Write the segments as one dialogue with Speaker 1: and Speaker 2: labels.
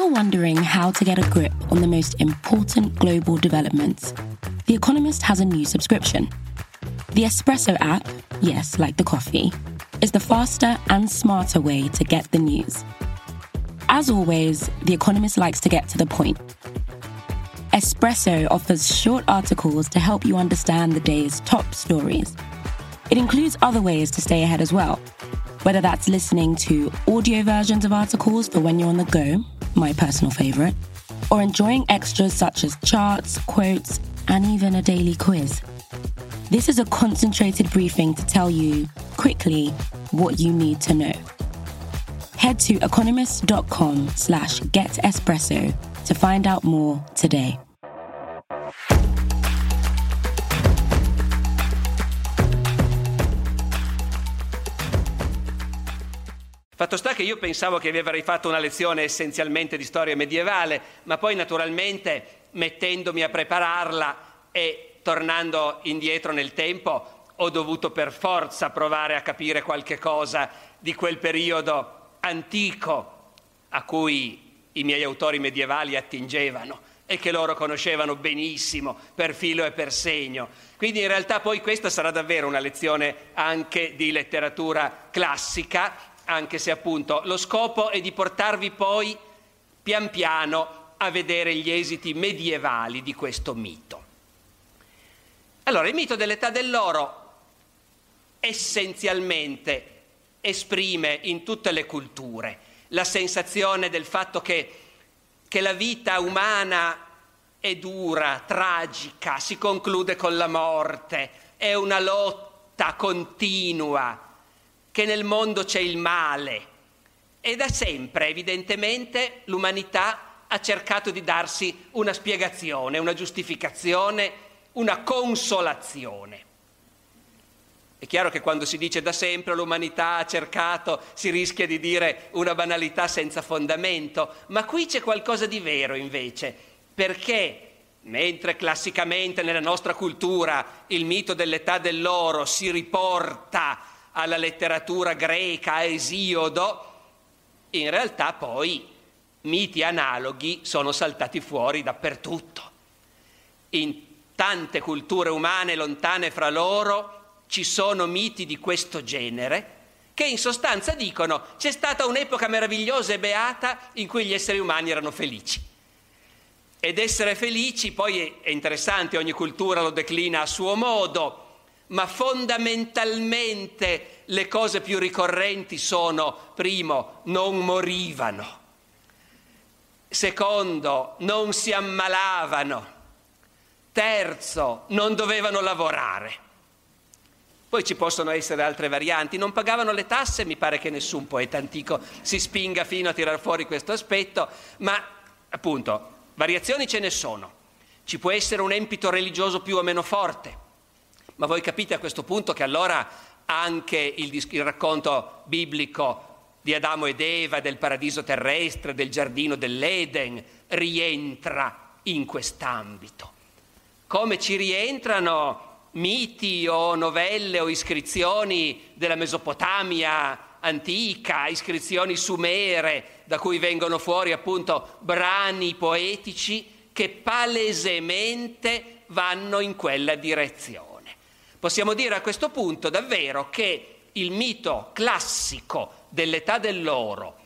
Speaker 1: you're wondering how to get a grip on the most important global developments, The Economist has a new subscription. The Espresso app, yes, like the coffee, is the faster and smarter way to get the news. As always, The Economist likes to get to the point. Espresso offers short articles to help you understand the day's top stories. It includes other ways to stay ahead as well, whether that's listening to audio versions of articles for when you're on the go, my personal favorite, or enjoying extras such as charts, quotes, and even a daily quiz. This is a concentrated briefing to tell you, quickly, what you need to know. Head to economist.com slash getespresso to find out more today.
Speaker 2: Fatto sta che io pensavo che vi avrei fatto una lezione essenzialmente di storia medievale, ma poi naturalmente mettendomi a prepararla e tornando indietro nel tempo ho dovuto per forza provare a capire qualche cosa di quel periodo antico a cui i miei autori medievali attingevano e che loro conoscevano benissimo per filo e per segno. Quindi in realtà poi questa sarà davvero una lezione anche di letteratura classica anche se appunto lo scopo è di portarvi poi pian piano a vedere gli esiti medievali di questo mito. Allora, il mito dell'età dell'oro essenzialmente esprime in tutte le culture la sensazione del fatto che, che la vita umana è dura, tragica, si conclude con la morte, è una lotta continua che nel mondo c'è il male e da sempre evidentemente l'umanità ha cercato di darsi una spiegazione, una giustificazione, una consolazione. È chiaro che quando si dice da sempre l'umanità ha cercato, si rischia di dire una banalità senza fondamento, ma qui c'è qualcosa di vero invece, perché mentre classicamente nella nostra cultura il mito dell'età dell'oro si riporta alla letteratura greca, a Esiodo, in realtà poi miti analoghi sono saltati fuori dappertutto. In tante culture umane lontane fra loro ci sono miti di questo genere che in sostanza dicono c'è stata un'epoca meravigliosa e beata in cui gli esseri umani erano felici. Ed essere felici poi è interessante, ogni cultura lo declina a suo modo, ma fondamentalmente le cose più ricorrenti sono, primo, non morivano, secondo, non si ammalavano, terzo, non dovevano lavorare. Poi ci possono essere altre varianti, non pagavano le tasse, mi pare che nessun poeta antico si spinga fino a tirar fuori questo aspetto, ma appunto, variazioni ce ne sono. Ci può essere un empito religioso più o meno forte, ma voi capite a questo punto che allora anche il, il racconto biblico di Adamo ed Eva, del paradiso terrestre, del giardino dell'Eden, rientra in quest'ambito. Come ci rientrano miti o novelle o iscrizioni della Mesopotamia antica, iscrizioni sumere, da cui vengono fuori appunto brani poetici che palesemente vanno in quella direzione. Possiamo dire a questo punto davvero che il mito classico dell'età dell'oro,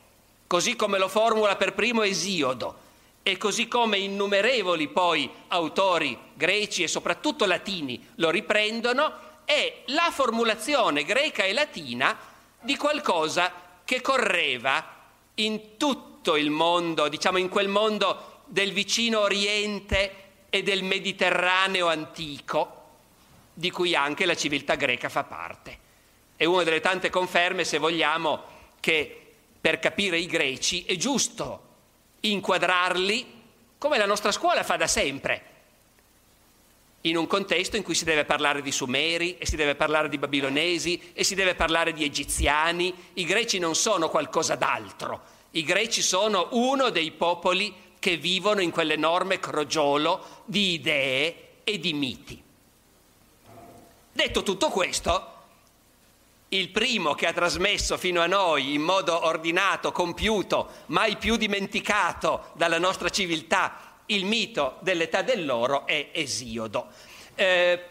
Speaker 2: così come lo formula per primo Esiodo e così come innumerevoli poi autori greci e soprattutto latini lo riprendono, è la formulazione greca e latina di qualcosa che correva in tutto il mondo, diciamo in quel mondo del vicino Oriente e del Mediterraneo antico, di cui anche la civiltà greca fa parte. È una delle tante conferme, se vogliamo, che per capire i greci è giusto inquadrarli come la nostra scuola fa da sempre, in un contesto in cui si deve parlare di Sumeri e si deve parlare di Babilonesi e si deve parlare di Egiziani. I greci non sono qualcosa d'altro, i greci sono uno dei popoli che vivono in quell'enorme crogiolo di idee e di miti. Detto tutto questo, il primo che ha trasmesso fino a noi in modo ordinato, compiuto, mai più dimenticato dalla nostra civiltà, il mito dell'età dell'oro è Esiodo. Eh,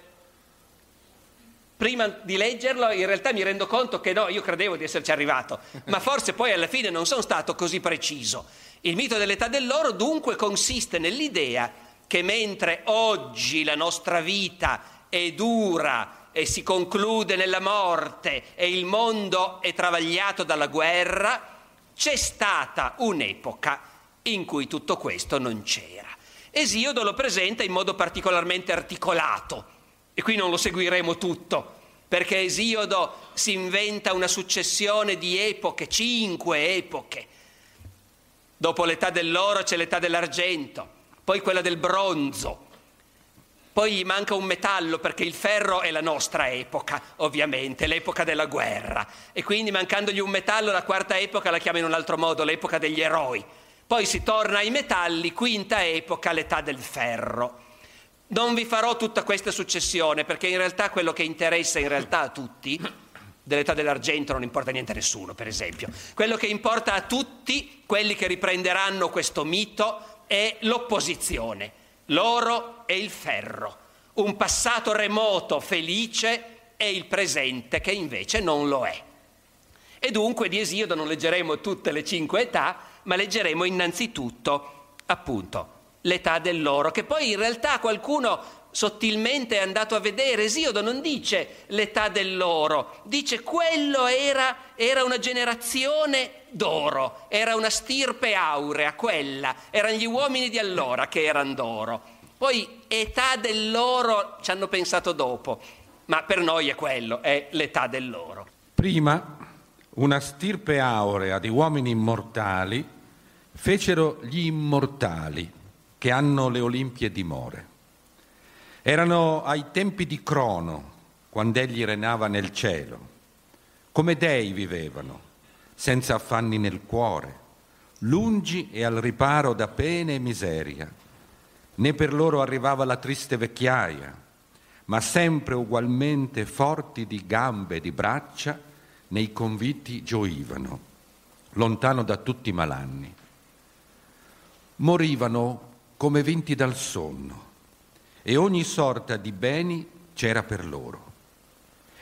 Speaker 2: prima di leggerlo in realtà mi rendo conto che no, io credevo di esserci arrivato, ma forse poi alla fine non sono stato così preciso. Il mito dell'età dell'oro dunque consiste nell'idea che mentre oggi la nostra vita è dura e si conclude nella morte e il mondo è travagliato dalla guerra, c'è stata un'epoca in cui tutto questo non c'era. Esiodo lo presenta in modo particolarmente articolato e qui non lo seguiremo tutto, perché Esiodo si inventa una successione di epoche, cinque epoche. Dopo l'età dell'oro c'è l'età dell'argento, poi quella del bronzo, poi gli manca un metallo perché il ferro è la nostra epoca, ovviamente, l'epoca della guerra. E quindi mancandogli un metallo la quarta epoca la chiama in un altro modo, l'epoca degli eroi. Poi si torna ai metalli, quinta epoca, l'età del ferro. Non vi farò tutta questa successione perché in realtà quello che interessa in realtà a tutti, dell'età dell'argento non importa niente a nessuno per esempio, quello che importa a tutti, quelli che riprenderanno questo mito, è l'opposizione, l'oro e il ferro, un passato remoto felice e il presente che invece non lo è. E dunque di Esiodo non leggeremo tutte le cinque età, ma leggeremo innanzitutto appunto l'età dell'oro, che poi in realtà qualcuno sottilmente è andato a vedere, Esiodo non dice l'età dell'oro, dice quello era, era una generazione d'oro, era una stirpe aurea, quella, erano gli uomini di allora che erano d'oro. Poi età dell'oro ci hanno pensato dopo, ma per noi è quello, è l'età dell'oro.
Speaker 3: Prima una stirpe aurea di uomini immortali fecero gli immortali che hanno le Olimpiadi dimore. Erano ai tempi di Crono, quando egli renava nel cielo. Come dei vivevano, senza affanni nel cuore, lungi e al riparo da pene e miseria. Né per loro arrivava la triste vecchiaia, ma sempre ugualmente forti di gambe e di braccia, nei conviti gioivano, lontano da tutti i malanni. Morivano come vinti dal sonno, e ogni sorta di beni c'era per loro.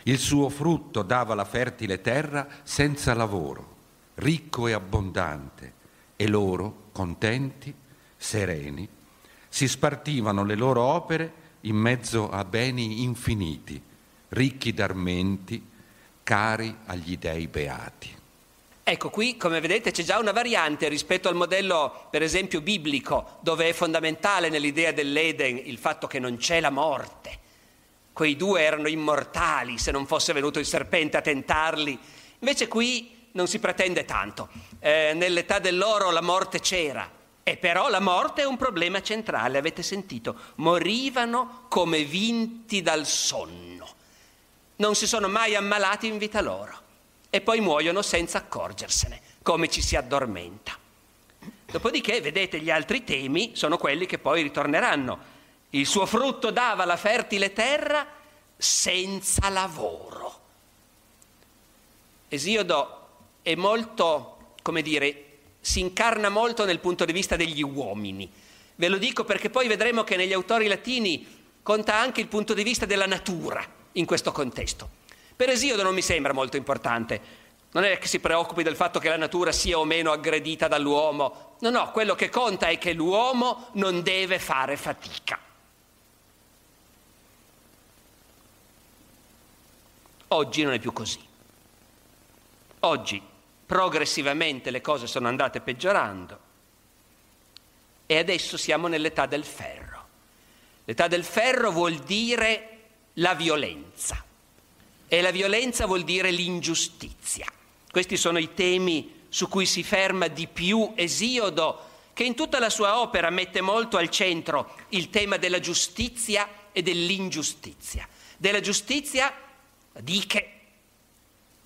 Speaker 3: Il suo frutto dava la fertile terra senza lavoro, ricco e abbondante, e loro, contenti, sereni, si spartivano le loro opere in mezzo a beni infiniti, ricchi d'armenti, cari agli dei beati.
Speaker 2: Ecco, qui come vedete c'è già una variante rispetto al modello, per esempio, biblico, dove è fondamentale nell'idea dell'Eden il fatto che non c'è la morte. Quei due erano immortali se non fosse venuto il serpente a tentarli. Invece qui non si pretende tanto. Eh, nell'età dell'oro la morte c'era, e però la morte è un problema centrale, avete sentito? Morivano come vinti dal sonno. Non si sono mai ammalati in vita loro e poi muoiono senza accorgersene, come ci si addormenta. Dopodiché, vedete, gli altri temi sono quelli che poi ritorneranno. Il suo frutto dava la fertile terra senza lavoro. Esiodo è molto, come dire, si incarna molto nel punto di vista degli uomini. Ve lo dico perché poi vedremo che negli autori latini conta anche il punto di vista della natura in questo contesto. Per Esiodo non mi sembra molto importante. Non è che si preoccupi del fatto che la natura sia o meno aggredita dall'uomo. No, no, quello che conta è che l'uomo non deve fare fatica. Oggi non è più così. Oggi progressivamente le cose sono andate peggiorando e adesso siamo nell'età del ferro. L'età del ferro vuol dire la violenza e la violenza vuol dire l'ingiustizia. Questi sono i temi su cui si ferma di più Esiodo, che in tutta la sua opera mette molto al centro il tema della giustizia e dell'ingiustizia. Della giustizia, diche,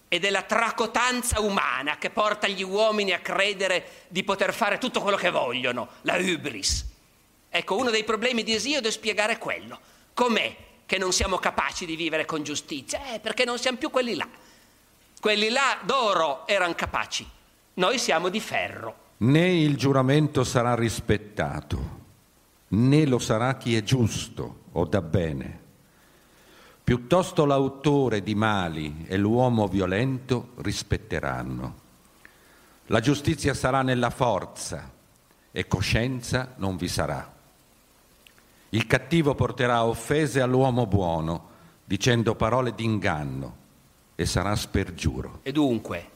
Speaker 2: e della tracotanza umana che porta gli uomini a credere di poter fare tutto quello che vogliono, la hubris. Ecco, uno dei problemi di Esiodo è spiegare quello. Com'è che non siamo capaci di vivere con giustizia? Eh, perché non siamo più quelli là. Quelli là d'oro erano capaci, noi siamo di ferro.
Speaker 3: Né il giuramento sarà rispettato, né lo sarà chi è giusto o da bene. Piuttosto l'autore di mali e l'uomo violento rispetteranno. La giustizia sarà nella forza e coscienza non vi sarà. Il cattivo porterà offese all'uomo buono, dicendo parole d'inganno, e sarà spergiuro.
Speaker 2: E dunque,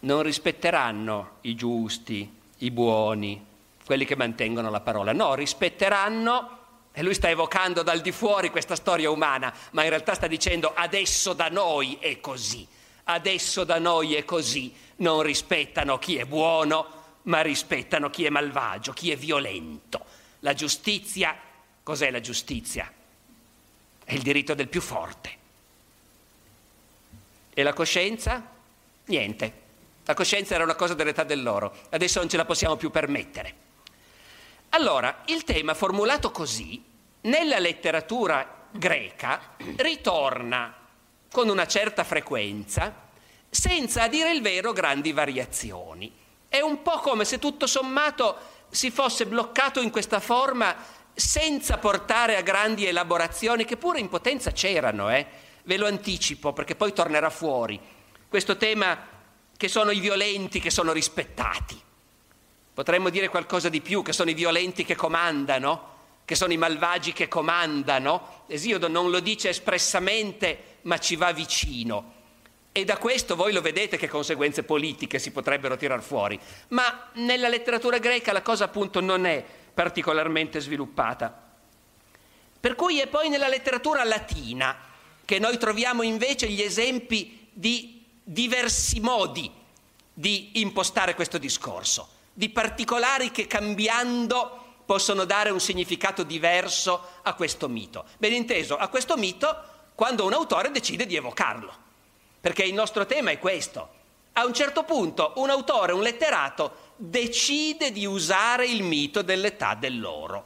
Speaker 2: non rispetteranno i giusti, i buoni, quelli che mantengono la parola. No, rispetteranno, e lui sta evocando dal di fuori questa storia umana, ma in realtà sta dicendo adesso da noi è così, adesso da noi è così, non rispettano chi è buono, ma rispettano chi è malvagio, chi è violento. La giustizia, cos'è la giustizia? È il diritto del più forte. E la coscienza? Niente. La coscienza era una cosa dell'età dell'oro, adesso non ce la possiamo più permettere. Allora, il tema formulato così, nella letteratura greca, ritorna con una certa frequenza, senza a dire il vero grandi variazioni. È un po' come se tutto sommato si fosse bloccato in questa forma senza portare a grandi elaborazioni, che pure in potenza c'erano, eh? ve lo anticipo perché poi tornerà fuori. Questo tema che sono i violenti che sono rispettati. Potremmo dire qualcosa di più, che sono i violenti che comandano, che sono i malvagi che comandano. Esiodo non lo dice espressamente, ma ci va vicino. E da questo voi lo vedete che conseguenze politiche si potrebbero tirar fuori. Ma nella letteratura greca la cosa appunto non è particolarmente sviluppata. Per cui è poi nella letteratura latina che noi troviamo invece gli esempi di diversi modi di impostare questo discorso, di particolari che cambiando possono dare un significato diverso a questo mito. Ben inteso, a questo mito quando un autore decide di evocarlo, perché il nostro tema è questo. A un certo punto un autore, un letterato, decide di usare il mito dell'età dell'oro.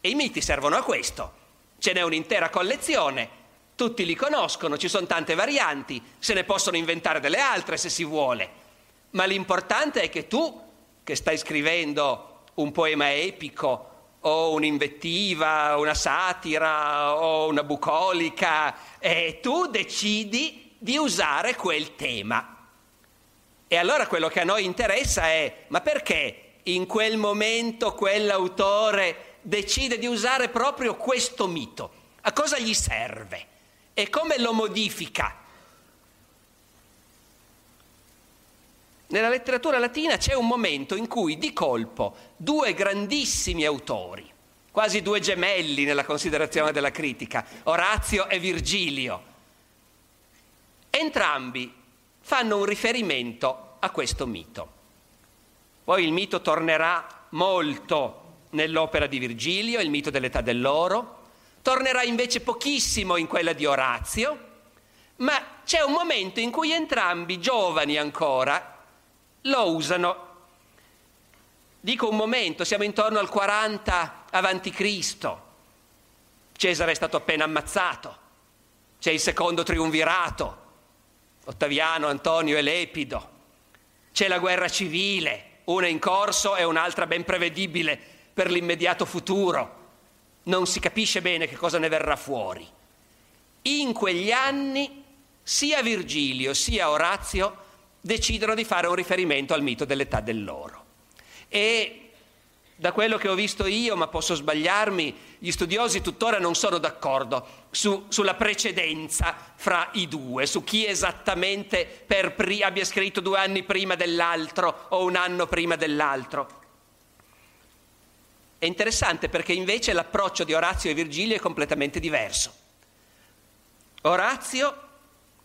Speaker 2: E i miti servono a questo. Ce n'è un'intera collezione, tutti li conoscono, ci sono tante varianti, se ne possono inventare delle altre se si vuole, ma l'importante è che tu, che stai scrivendo un poema epico o un'invettiva, una satira o una bucolica, e tu decidi di usare quel tema. E allora quello che a noi interessa è, ma perché in quel momento quell'autore decide di usare proprio questo mito? A cosa gli serve? E come lo modifica? Nella letteratura latina c'è un momento in cui di colpo due grandissimi autori, quasi due gemelli nella considerazione della critica, Orazio e Virgilio, entrambi fanno un riferimento a questo mito. Poi il mito tornerà molto nell'opera di Virgilio, il mito dell'età dell'oro, tornerà invece pochissimo in quella di Orazio, ma c'è un momento in cui entrambi, giovani ancora, lo usano. Dico un momento, siamo intorno al 40 avanti Cristo. Cesare è stato appena ammazzato, c'è il secondo triunvirato, Ottaviano, Antonio e Lepido, c'è la guerra civile, una in corso e un'altra ben prevedibile per l'immediato futuro non si capisce bene che cosa ne verrà fuori. In quegli anni sia Virgilio sia Orazio decidono di fare un riferimento al mito dell'età dell'oro. E da quello che ho visto io, ma posso sbagliarmi, gli studiosi tuttora non sono d'accordo su, sulla precedenza fra i due, su chi esattamente pri- abbia scritto due anni prima dell'altro o un anno prima dell'altro. È interessante perché invece l'approccio di Orazio e Virgilio è completamente diverso. Orazio,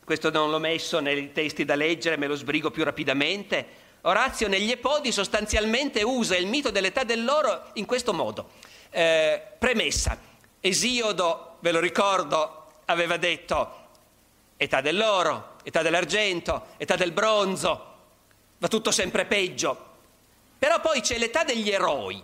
Speaker 2: questo non l'ho messo nei testi da leggere, me lo sbrigo più rapidamente, Orazio negli Epodi sostanzialmente usa il mito dell'età dell'oro in questo modo. Eh, premessa, Esiodo, ve lo ricordo, aveva detto età dell'oro, età dell'argento, età del bronzo, va tutto sempre peggio. Però poi c'è l'età degli eroi,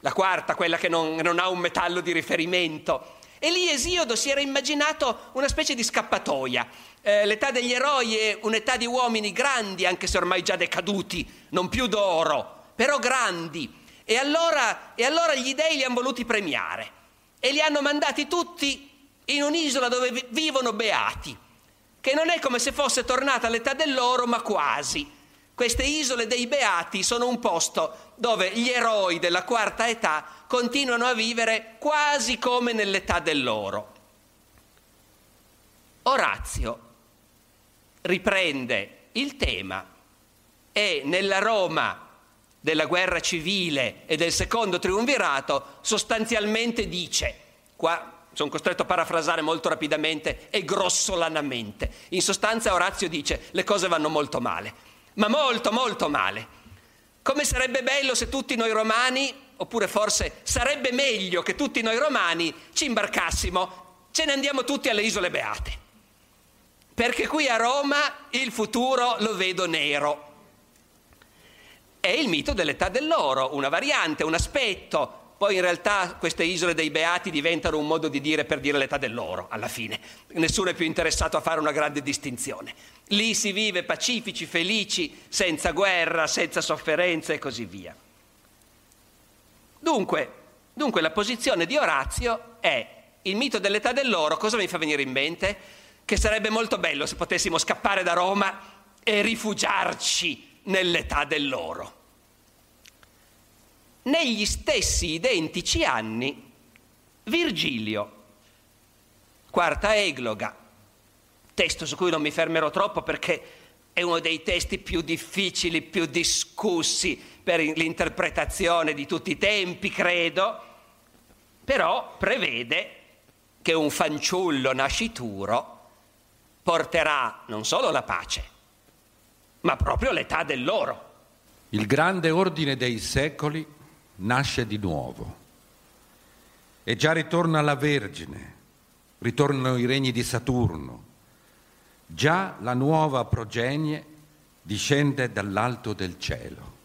Speaker 2: la quarta, quella che non, non ha un metallo di riferimento. E lì Esiodo si era immaginato una specie di scappatoia. Eh, l'età degli eroi è un'età di uomini grandi, anche se ormai già decaduti, non più d'oro, però grandi. E allora, e allora gli dei li hanno voluti premiare e li hanno mandati tutti in un'isola dove vivono beati, che non è come se fosse tornata l'età dell'oro, ma quasi. Queste isole dei beati sono un posto dove gli eroi della quarta età continuano a vivere quasi come nell'età dell'oro. Orazio riprende il tema e nella Roma della guerra civile e del secondo triunvirato sostanzialmente dice, qua sono costretto a parafrasare molto rapidamente e grossolanamente, in sostanza Orazio dice le cose vanno molto male, ma molto molto male. Come sarebbe bello se tutti noi romani, oppure forse sarebbe meglio che tutti noi romani ci imbarcassimo, ce ne andiamo tutti alle isole beate. Perché qui a Roma il futuro lo vedo nero è il mito dell'età dell'oro, una variante, un aspetto. Poi in realtà queste isole dei Beati diventano un modo di dire per dire l'età dell'oro, alla fine. Nessuno è più interessato a fare una grande distinzione. Lì si vive pacifici, felici, senza guerra, senza sofferenza e così via. Dunque, dunque la posizione di Orazio è il mito dell'età dell'oro, cosa mi fa venire in mente? Che sarebbe molto bello se potessimo scappare da Roma e rifugiarci nell'età dell'oro. Negli stessi identici anni, Virgilio, quarta egloga, testo su cui non mi fermerò troppo perché è uno dei testi più difficili, più discussi per l'interpretazione di tutti i tempi, credo, però prevede che un fanciullo nascituro porterà non solo la pace, ma proprio l'età dell'oro.
Speaker 3: Il grande ordine dei secoli nasce di nuovo e già ritorna la Vergine, ritornano i regni di Saturno, già la nuova progenie discende dall'alto del cielo.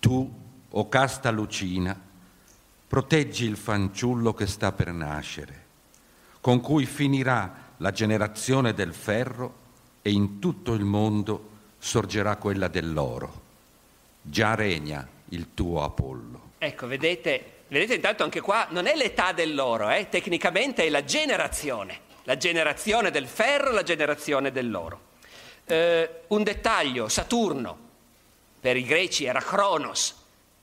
Speaker 3: Tu, o casta Lucina, proteggi il fanciullo che sta per nascere, con cui finirà la generazione del ferro e in tutto il mondo sorgerà quella dell'oro. Già regna il tuo Apollo.
Speaker 2: Ecco, vedete, vedete intanto anche qua non è l'età dell'oro, eh? tecnicamente è la generazione, la generazione del ferro, la generazione dell'oro. Eh, un dettaglio, Saturno, per i greci era Cronos,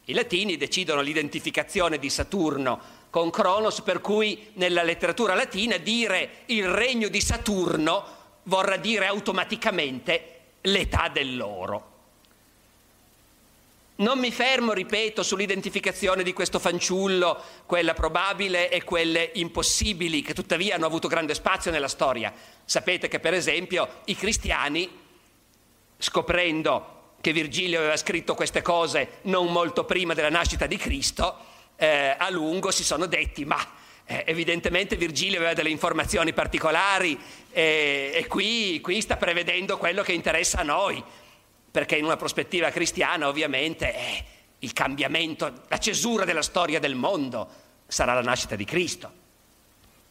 Speaker 2: i latini decidono l'identificazione di Saturno con Cronos, per cui nella letteratura latina dire il regno di Saturno vorrà dire automaticamente l'età dell'oro. Non mi fermo, ripeto, sull'identificazione di questo fanciullo, quella probabile e quelle impossibili, che tuttavia hanno avuto grande spazio nella storia. Sapete che, per esempio, i cristiani, scoprendo che Virgilio aveva scritto queste cose non molto prima della nascita di Cristo, eh, a lungo si sono detti, ma eh, evidentemente Virgilio aveva delle informazioni particolari e, e qui, qui, sta prevedendo quello che interessa a noi, perché in una prospettiva cristiana ovviamente eh, il cambiamento, la cesura della storia del mondo sarà la nascita di Cristo.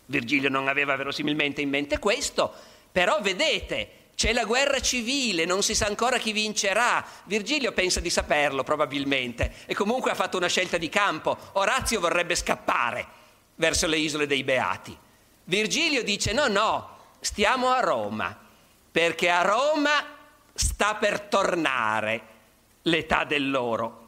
Speaker 2: Virgilio non aveva verosimilmente in mente questo, però vedete, c'è la guerra civile, non si sa ancora chi vincerà. Virgilio pensa di saperlo probabilmente e comunque ha fatto una scelta di campo. Orazio vorrebbe scappare verso le isole dei Beati. Virgilio dice no, no, stiamo a Roma, perché a Roma sta per tornare l'età dell'oro.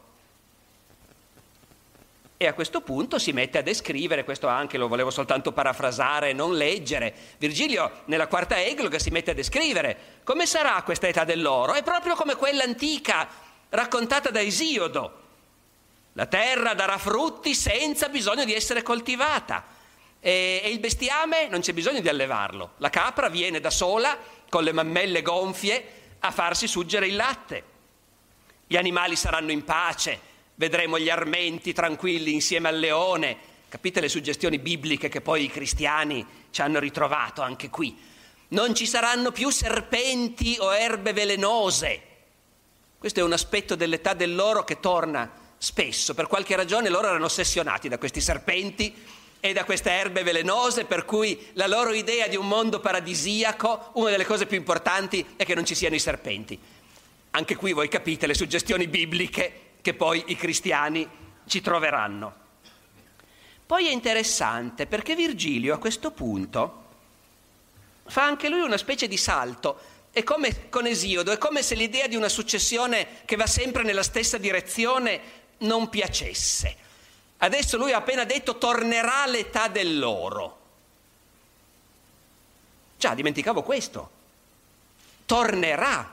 Speaker 2: E a questo punto si mette a descrivere, questo anche lo volevo soltanto parafrasare e non leggere. Virgilio nella quarta egloga si mette a descrivere come sarà questa età dell'oro. È proprio come quella antica raccontata da Esiodo, la terra darà frutti senza bisogno di essere coltivata. E, e il bestiame non c'è bisogno di allevarlo. La capra viene da sola, con le mammelle gonfie, a farsi suggere il latte. Gli animali saranno in pace, vedremo gli armenti tranquilli insieme al leone. Capite le suggestioni bibliche che poi i cristiani ci hanno ritrovato anche qui. Non ci saranno più serpenti o erbe velenose. Questo è un aspetto dell'età dell'oro che torna spesso, per qualche ragione, loro erano ossessionati da questi serpenti e da queste erbe velenose, per cui la loro idea di un mondo paradisiaco, una delle cose più importanti è che non ci siano i serpenti. Anche qui voi capite le suggestioni bibliche che poi i cristiani ci troveranno. Poi è interessante perché Virgilio a questo punto fa anche lui una specie di salto. È come con Esiodo, è come se l'idea di una successione che va sempre nella stessa direzione non piacesse. Adesso lui ha appena detto tornerà l'età dell'oro. Già, dimenticavo questo. Tornerà.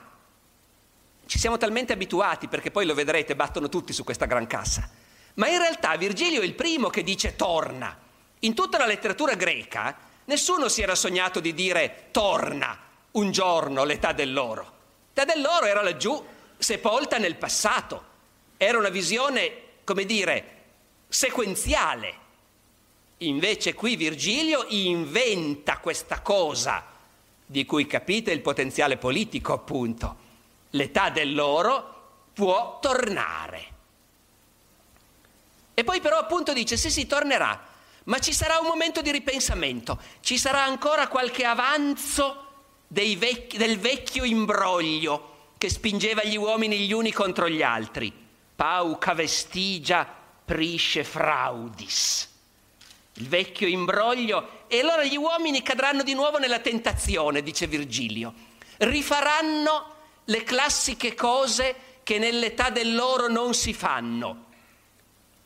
Speaker 2: Ci siamo talmente abituati, perché poi lo vedrete, battono tutti su questa gran cassa. Ma in realtà Virgilio è il primo che dice torna. In tutta la letteratura greca nessuno si era sognato di dire torna un giorno l'età dell'oro. L'età dell'oro era laggiù, sepolta nel passato. Era una visione, come dire, sequenziale. Invece qui Virgilio inventa questa cosa, di cui capite il potenziale politico appunto. L'età dell'oro può tornare. E poi però appunto dice sì sì tornerà, ma ci sarà un momento di ripensamento, ci sarà ancora qualche avanzo vecchi, del vecchio imbroglio che spingeva gli uomini gli uni contro gli altri. Pauca vestigia prisce fraudis. Il vecchio imbroglio e allora gli uomini cadranno di nuovo nella tentazione, dice Virgilio. Rifaranno le classiche cose che nell'età dell'oro non si fanno.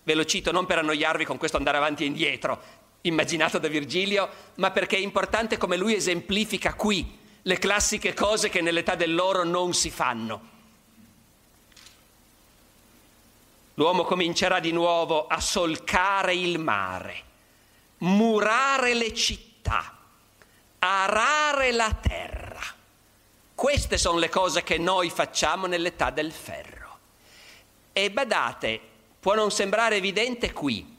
Speaker 2: Ve lo cito non per annoiarvi con questo andare avanti e indietro, immaginato da Virgilio, ma perché è importante come lui esemplifica qui le classiche cose che nell'età dell'oro non si fanno. L'uomo comincerà di nuovo a solcare il mare, murare le città, arare la terra. Queste sono le cose che noi facciamo nell'età del ferro. E badate, può non sembrare evidente qui,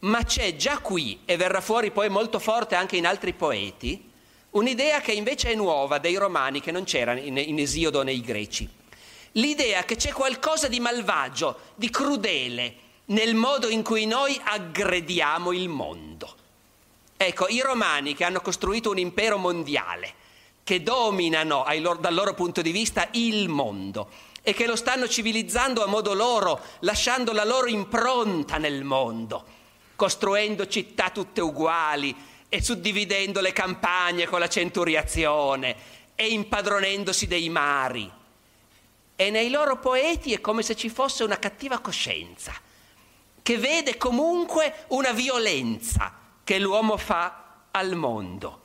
Speaker 2: ma c'è già qui, e verrà fuori poi molto forte anche in altri poeti, un'idea che invece è nuova dei romani, che non c'era in, Esiodo nei greci l'idea che c'è qualcosa di malvagio, di crudele nel modo in cui noi aggrediamo il mondo. Ecco, i romani che hanno costruito un impero mondiale, che dominano loro, dal loro punto di vista il mondo e che lo stanno civilizzando a modo loro, lasciando la loro impronta nel mondo, costruendo città tutte uguali e suddividendo le campagne con la centuriazione e impadronendosi dei mari e nei loro poeti è come se ci fosse una cattiva coscienza, che vede comunque una violenza che l'uomo fa al mondo.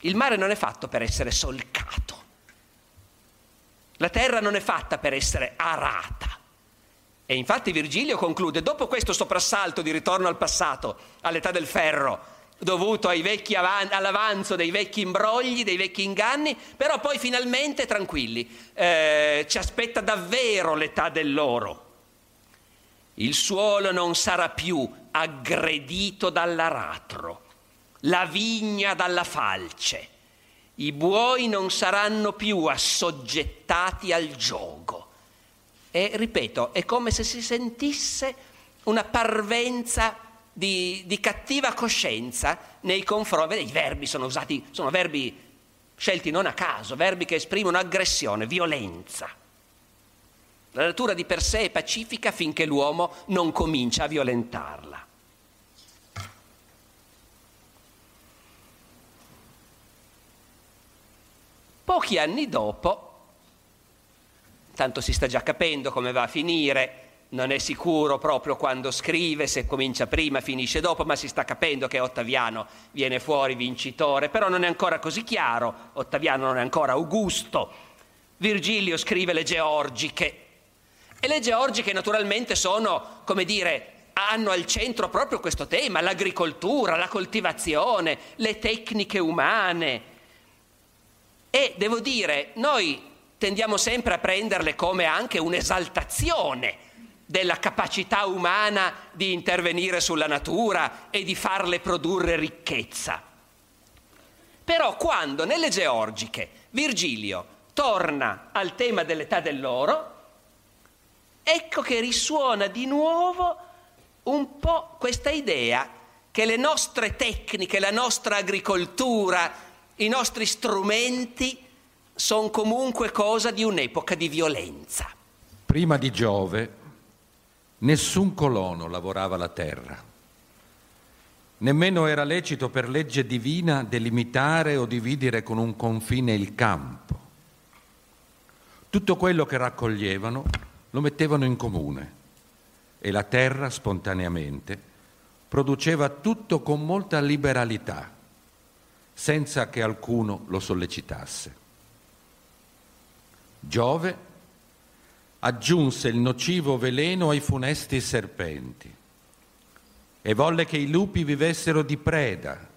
Speaker 2: Il mare non è fatto per essere solcato, la terra non è fatta per essere arata. E infatti Virgilio conclude, dopo questo soprassalto di ritorno al passato, all'età del ferro, dovuto avan- all'avanzo dei vecchi imbrogli, dei vecchi inganni, però poi finalmente tranquilli, eh, ci aspetta davvero l'età dell'oro. Il suolo non sarà più aggredito dall'aratro, la vigna dalla falce, i buoi non saranno più assoggettati al gioco. E ripeto, è come se si sentisse una parvenza di, di cattiva coscienza nei confronti. I verbi sono usati, sono verbi scelti non a caso, verbi che esprimono aggressione, violenza. La natura di per sé è pacifica finché l'uomo non comincia a violentarla. Pochi anni dopo, tanto si sta già capendo come va a finire, non è sicuro proprio quando scrive, se comincia prima, finisce dopo, ma si sta capendo che Ottaviano viene fuori vincitore, però non è ancora così chiaro, Ottaviano non è ancora Augusto. Virgilio scrive le Georgiche e le Georgiche naturalmente sono, come dire, hanno al centro proprio questo tema, l'agricoltura, la coltivazione, le tecniche umane. E devo dire, noi tendiamo sempre a prenderle come anche un'esaltazione della capacità umana di intervenire sulla natura e di farle produrre ricchezza. Però quando nelle Georgiche Virgilio torna al tema dell'età dell'oro, ecco che risuona di nuovo un po' questa idea che le nostre tecniche, la nostra agricoltura, i nostri strumenti sono comunque cosa di un'epoca di violenza.
Speaker 3: Prima di Giove nessun colono lavorava la terra. Nemmeno era lecito per legge divina delimitare o dividere con un confine il campo. Tutto quello che raccoglievano lo mettevano in comune e la terra spontaneamente produceva tutto con molta liberalità, senza che alcuno lo sollecitasse. Giove aggiunse il nocivo veleno ai funesti serpenti e volle che i lupi vivessero di preda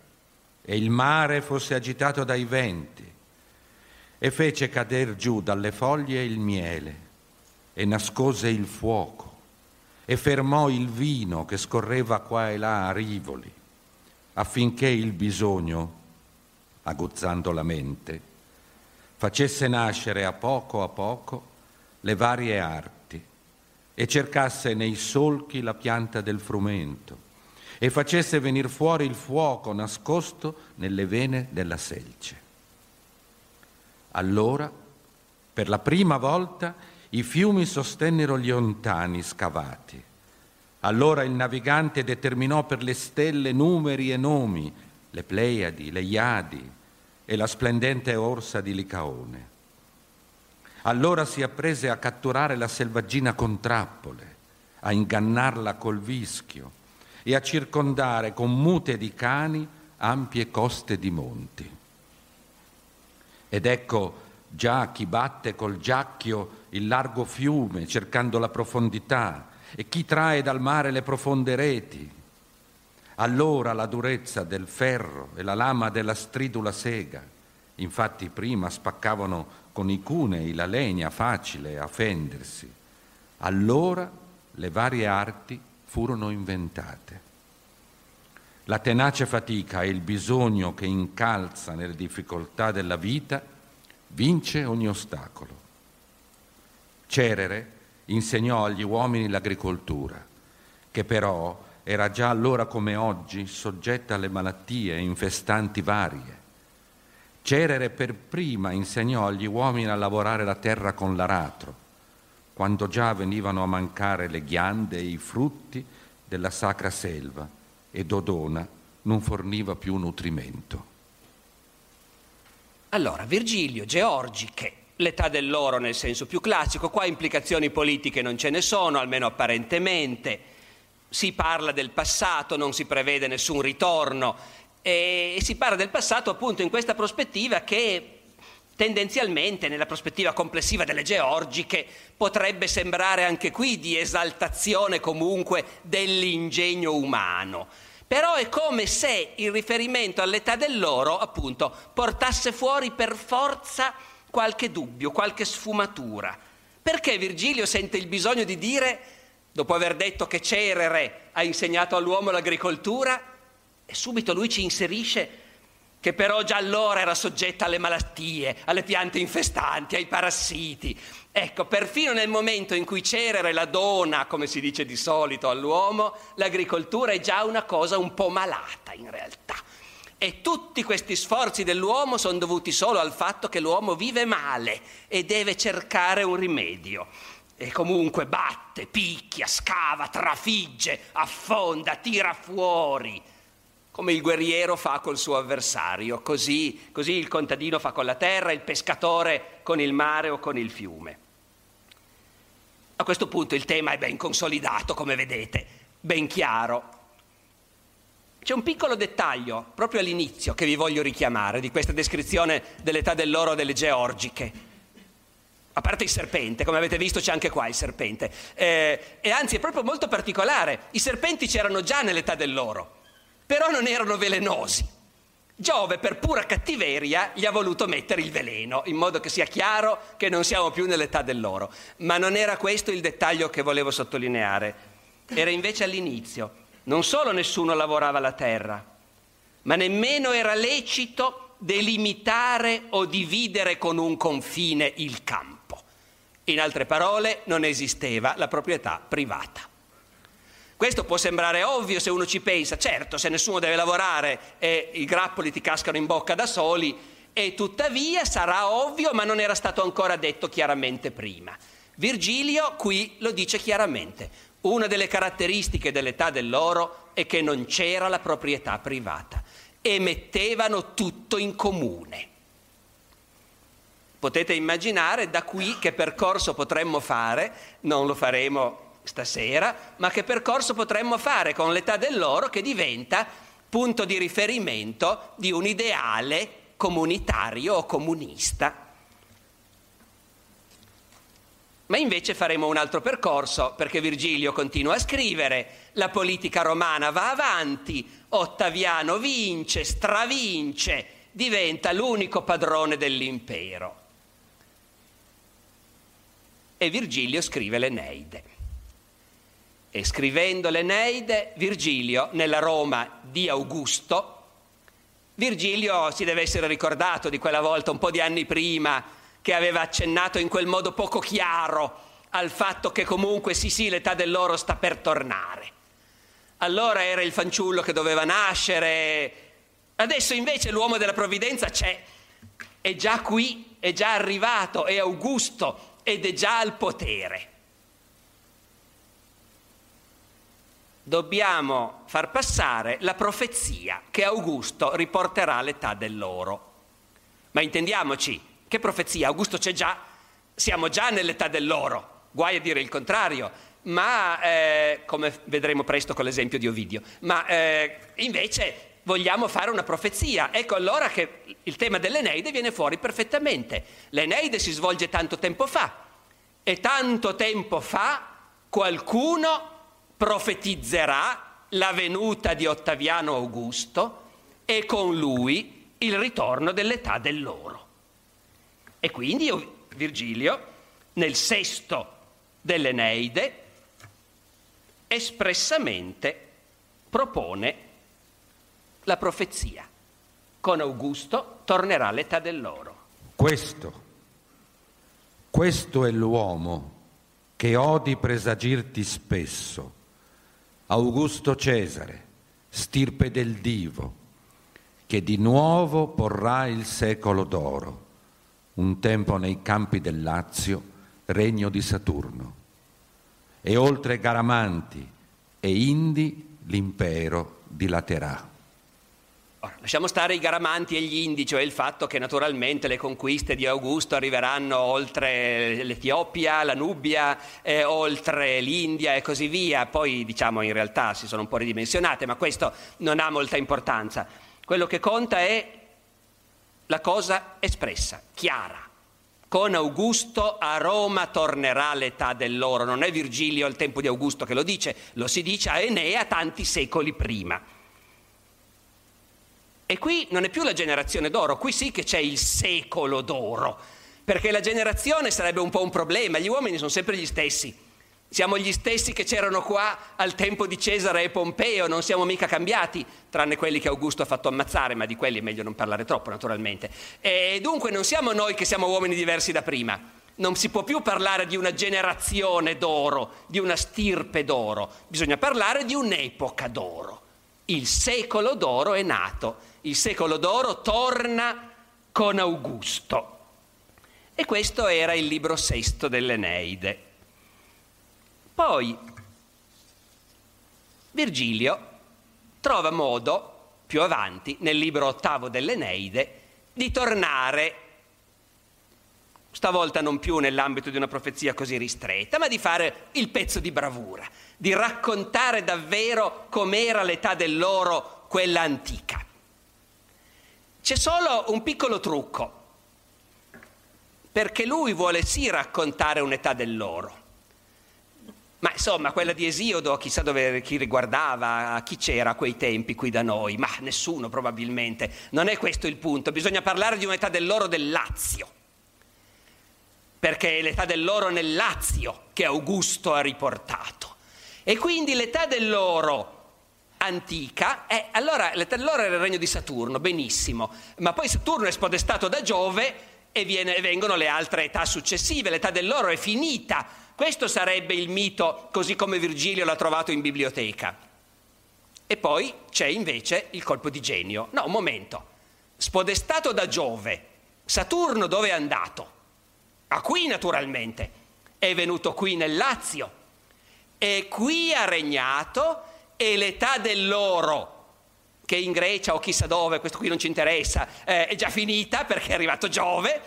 Speaker 3: e il mare fosse agitato dai venti e fece cader giù dalle foglie il miele e nascose il fuoco e fermò il vino che scorreva qua e là a rivoli affinché il bisogno, aguzzando la mente, facesse nascere a poco a poco le varie arti e cercasse nei solchi la pianta del frumento e facesse venire fuori il fuoco nascosto nelle vene della selce. Allora, per la prima volta, i fiumi sostennero gli ontani scavati. Allora il navigante determinò per le stelle numeri e nomi, le Pleiadi, le Iadi e la splendente orsa di Licaone. Allora si apprese a catturare la selvaggina con trappole, a ingannarla col vischio e a circondare con mute di cani ampie coste di monti. Ed ecco già chi batte col giacchio il largo fiume cercando la profondità e chi trae dal mare le profonde reti. Allora la durezza del ferro e la lama della stridula sega, infatti prima spaccavano con i cunei la legna facile a fendersi, allora le varie arti furono inventate. La tenace fatica e il bisogno che incalza nelle difficoltà della vita vince ogni ostacolo. Cerere insegnò agli uomini l'agricoltura, che però era già allora come oggi soggetta alle malattie infestanti varie. Cerere per prima insegnò agli uomini a lavorare la terra con l'aratro, quando già venivano a mancare le ghiande e i frutti della sacra selva e Dodona non forniva più nutrimento.
Speaker 2: Allora, Virgilio, Georgi, che l'età dell'oro nel senso più classico, qua implicazioni politiche non ce ne sono, almeno apparentemente, si parla del passato, non si prevede nessun ritorno e si parla del passato appunto in questa prospettiva che tendenzialmente nella prospettiva complessiva delle georgiche potrebbe sembrare anche qui di esaltazione comunque dell'ingegno umano. Però è come se il riferimento all'età dell'oro, appunto, portasse fuori per forza qualche dubbio, qualche sfumatura. Perché Virgilio sente il bisogno di dire, dopo aver detto che Cerere ha insegnato all'uomo l'agricoltura, e subito lui ci inserisce che però già allora era soggetta alle malattie, alle piante infestanti, ai parassiti. Ecco, perfino nel momento in cui Cerere la dona, come si dice di solito all'uomo, l'agricoltura è già una cosa un po' malata in realtà. E tutti questi sforzi dell'uomo sono dovuti solo al fatto che l'uomo vive male e deve cercare un rimedio. E comunque batte, picchia, scava, trafigge, affonda, tira fuori come il guerriero fa col suo avversario, così, così il contadino fa con la terra, il pescatore con il mare o con il fiume. A questo punto il tema è ben consolidato, come vedete, ben chiaro. C'è un piccolo dettaglio proprio all'inizio che vi voglio richiamare di questa descrizione dell'età dell'oro delle georgiche. A parte il serpente, come avete visto c'è anche qua il serpente. Eh, e anzi è proprio molto particolare. I serpenti c'erano già nell'età dell'oro però non erano velenosi. Giove, per pura cattiveria, gli ha voluto mettere il veleno, in modo che sia chiaro che non siamo più nell'età dell'oro. Ma non era questo il dettaglio che volevo sottolineare. Era invece all'inizio. Non solo nessuno lavorava la terra, ma nemmeno era lecito delimitare o dividere con un confine il campo. In altre parole, non esisteva la proprietà privata. Questo può sembrare ovvio se uno ci pensa, certo, se nessuno deve lavorare e i grappoli ti cascano in bocca da soli, e tuttavia sarà ovvio, ma non era stato ancora detto chiaramente prima. Virgilio qui lo dice chiaramente. Una delle caratteristiche dell'età dell'oro è che non c'era la proprietà privata e mettevano tutto in comune. Potete immaginare da qui che percorso potremmo fare, non lo faremo stasera, ma che percorso potremmo fare con l'età dell'oro che diventa punto di riferimento di un ideale comunitario o comunista. Ma invece faremo un altro percorso perché Virgilio continua a scrivere, la politica romana va avanti, Ottaviano vince, stravince, diventa l'unico padrone dell'impero. E Virgilio scrive l'Eneide. E scrivendo l'Eneide, Virgilio, nella Roma di Augusto, Virgilio si deve essere ricordato di quella volta un po' di anni prima che aveva accennato in quel modo poco chiaro al fatto che comunque sì sì l'età dell'oro sta per tornare. Allora era il fanciullo che doveva nascere, adesso invece l'uomo della provvidenza c'è, è già qui, è già arrivato, è Augusto ed è già al potere. Dobbiamo far passare la profezia che Augusto riporterà l'età dell'oro. Ma intendiamoci, che profezia? Augusto c'è già, siamo già nell'età dell'oro, guai a dire il contrario ma eh, come vedremo presto con l'esempio di Ovidio, ma eh, invece vogliamo fare una profezia. Ecco allora che il tema dell'Eneide viene fuori perfettamente. L'Eneide si svolge tanto tempo fa e tanto tempo fa qualcuno profetizzerà la venuta di Ottaviano Augusto e con lui il ritorno dell'età dell'oro. E quindi Virgilio, nel sesto dell'Eneide, espressamente propone la profezia. Con Augusto tornerà l'età dell'oro.
Speaker 3: Questo, questo è l'uomo che odi presagirti spesso, Augusto Cesare, stirpe del divo, che di nuovo porrà il secolo d'oro, un tempo nei campi del Lazio, regno di Saturno e oltre Garamanti e Indi l'impero dilaterà.
Speaker 2: Lasciamo stare i Garamanti e gli Indi, cioè il fatto che naturalmente le conquiste di Augusto arriveranno oltre l'Etiopia, la Nubia, eh, oltre l'India e così via, poi diciamo in realtà si sono un po' ridimensionate, ma questo non ha molta importanza. Quello che conta è la cosa espressa, chiara con Augusto a Roma tornerà l'età dell'oro. Non è Virgilio al tempo di Augusto che lo dice, lo si dice a Enea tanti secoli prima. E qui non è più la generazione d'oro, qui sì che c'è il secolo d'oro, perché la generazione sarebbe un po' un problema, gli uomini sono sempre gli stessi. Siamo gli stessi che c'erano qua al tempo di Cesare e Pompeo, non siamo mica cambiati, tranne quelli che Augusto ha fatto ammazzare, ma di quelli è meglio non parlare troppo naturalmente. E dunque non siamo noi che siamo uomini diversi da prima. Non si può più parlare di una generazione d'oro, di una stirpe d'oro, bisogna parlare di un'epoca d'oro. Il secolo d'oro è nato, il secolo d'oro torna con Augusto. E questo era il libro sesto dell'Eneide. Poi Virgilio trova modo, più avanti, nel libro ottavo dell'Eneide, di tornare, stavolta non più nell'ambito di una profezia così ristretta, ma di fare il pezzo di bravura, di raccontare davvero com'era l'età dell'oro, quella antica. C'è solo un piccolo trucco, perché lui vuole sì raccontare un'età dell'oro, ma insomma, quella di Esiodo, chissà dove, chi riguardava, chi c'era a quei tempi qui da noi? Ma nessuno probabilmente. Non è questo il punto, bisogna parlare di un'età dell'oro del Lazio. Perché è l'età dell'oro nel Lazio che Augusto ha riportato. E quindi l'età dell'oro antica, è, allora l'età dell'oro era il regno di Saturno, benissimo, ma poi Saturno è spodestato da Giove e viene, vengono le altre età successive, l'età dell'oro è finita Questo sarebbe il mito così come Virgilio l'ha trovato in biblioteca. E poi c'è invece il colpo di genio. No, un momento. Spodestato da Giove, Saturno dove è andato? A qui naturalmente. È venuto qui nel Lazio. E qui ha regnato e l'età dell'oro, che in Grecia o chissà dove, questo qui non ci interessa, eh, è già finita perché è arrivato Giove,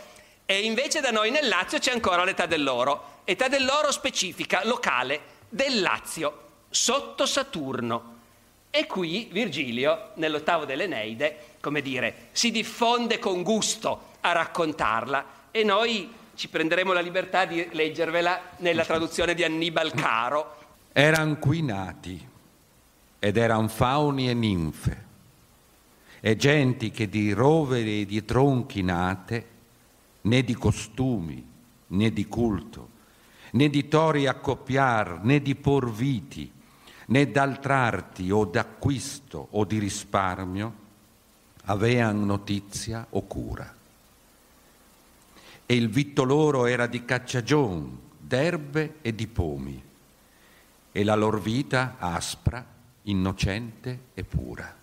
Speaker 2: e invece da noi nel Lazio c'è ancora l'età dell'oro età dell'oro specifica, locale, del Lazio, sotto Saturno. E qui Virgilio, nell'ottavo dell'Eneide, come dire, si diffonde con gusto a raccontarla e noi ci prenderemo la libertà di leggervela nella traduzione di Annibal Caro.
Speaker 3: Eran qui nati ed eran fauni e ninfe e genti che di roveri e di tronchi nate, né di costumi né di culto, né di tori accoppiar, né di por viti, né d'altrarti o d'acquisto o di risparmio, avean notizia o cura. E il vitto loro era di cacciagion, d'erbe e di pomi, e la lor vita aspra, innocente e pura.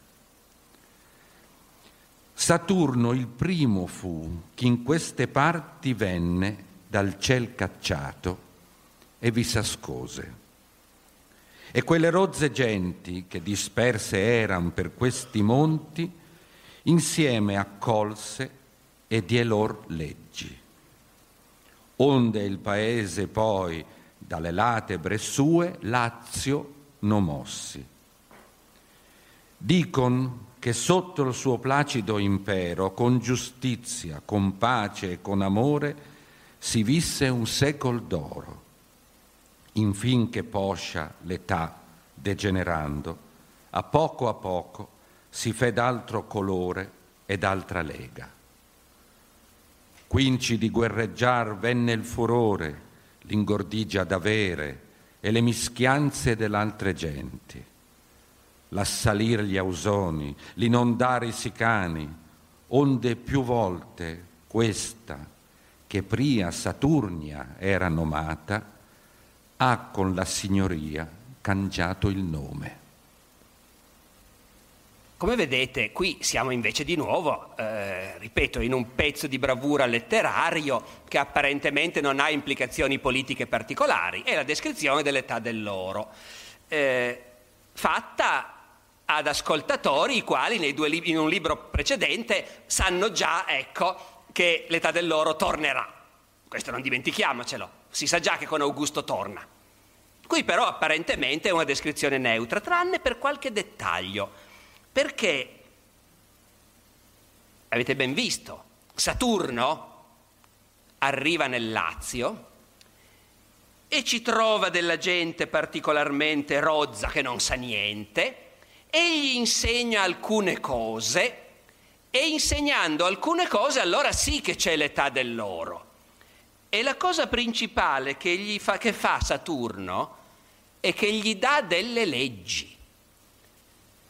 Speaker 3: Saturno il primo fu che in queste parti venne dal ciel cacciato e vi s'ascose. E quelle rozze genti che disperse eran per questi monti, insieme accolse e die lor leggi. Onde il paese poi dalle latebre sue Lazio non mossi. Dicon che sotto il suo placido impero, con giustizia, con pace e con amore, si visse un secol d'oro infin che poscia l'età degenerando, a poco a poco si fe d'altro colore ed altra lega. Quinci di guerreggiar venne il furore, l'ingordigia d'avere e le mischianze dell'altre genti, l'assalir gli ausoni, l'inondare i sicani, onde più volte questa, che pria Saturnia era nomata, ha con la signoria cangiato il nome.
Speaker 2: Come vedete, qui siamo invece di nuovo, eh, ripeto, in un pezzo di bravura letterario che apparentemente non ha implicazioni politiche particolari, è la descrizione dell'età dell'oro, eh, fatta ad ascoltatori i quali li- in un libro precedente sanno già, ecco, che l'età dell'oro tornerà. Questo non dimentichiamocelo si sa già che con Augusto torna. Qui però apparentemente è una descrizione neutra, tranne per qualche dettaglio, perché, avete ben visto, Saturno arriva nel Lazio e ci trova della gente particolarmente rozza che non sa niente e gli insegna alcune cose e insegnando alcune cose allora sì che c'è l'età dell'oro. E la cosa principale che, fa, che fa Saturno è che gli dà delle leggi.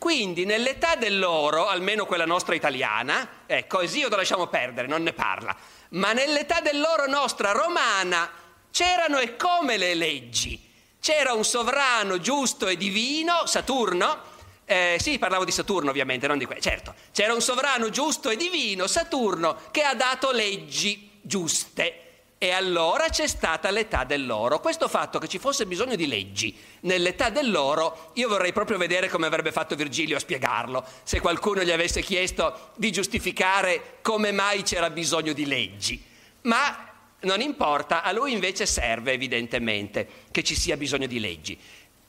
Speaker 2: Quindi nell'età dell'oro, almeno quella nostra italiana, ecco, Esiodo lasciamo perdere, non ne parla, ma nell'età dell'oro nostra romana c'erano e come le leggi. C'era un sovrano giusto e divino, Saturno, eh, sì, parlavo di Saturno ovviamente, non di quello, certo, c'era un sovrano giusto e divino, Saturno, che ha dato leggi giuste. E allora c'è stata l'età dell'oro. Questo fatto che ci fosse bisogno di leggi nell'età dell'oro, io vorrei proprio vedere come avrebbe fatto Virgilio a spiegarlo, se qualcuno gli avesse chiesto di giustificare come mai c'era bisogno di leggi. Ma non importa, a lui invece serve evidentemente che ci sia bisogno di leggi.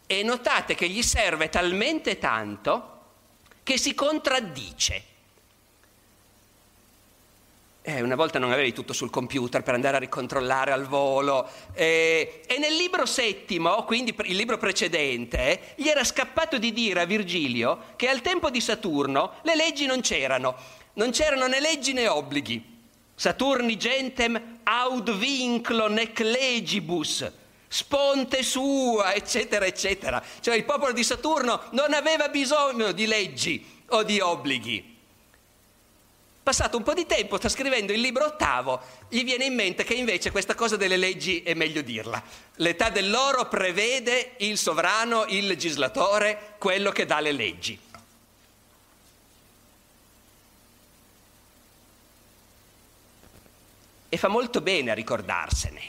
Speaker 2: E notate che gli serve talmente tanto che si contraddice. Eh, una volta non avevi tutto sul computer per andare a ricontrollare al volo. Eh, e nel libro settimo, quindi il libro precedente, gli era scappato di dire a Virgilio che al tempo di Saturno le leggi non c'erano. Non c'erano né leggi né obblighi. Saturni gentem aud vinclo nec legibus, sponte sua, eccetera, eccetera. Cioè il popolo di Saturno non aveva bisogno di leggi o di obblighi Passato un po' di tempo, sta scrivendo il libro ottavo, gli viene in mente che invece questa cosa delle leggi è meglio dirla. L'età dell'oro prevede il sovrano, il legislatore, quello che dà le leggi. E fa molto bene a ricordarsene.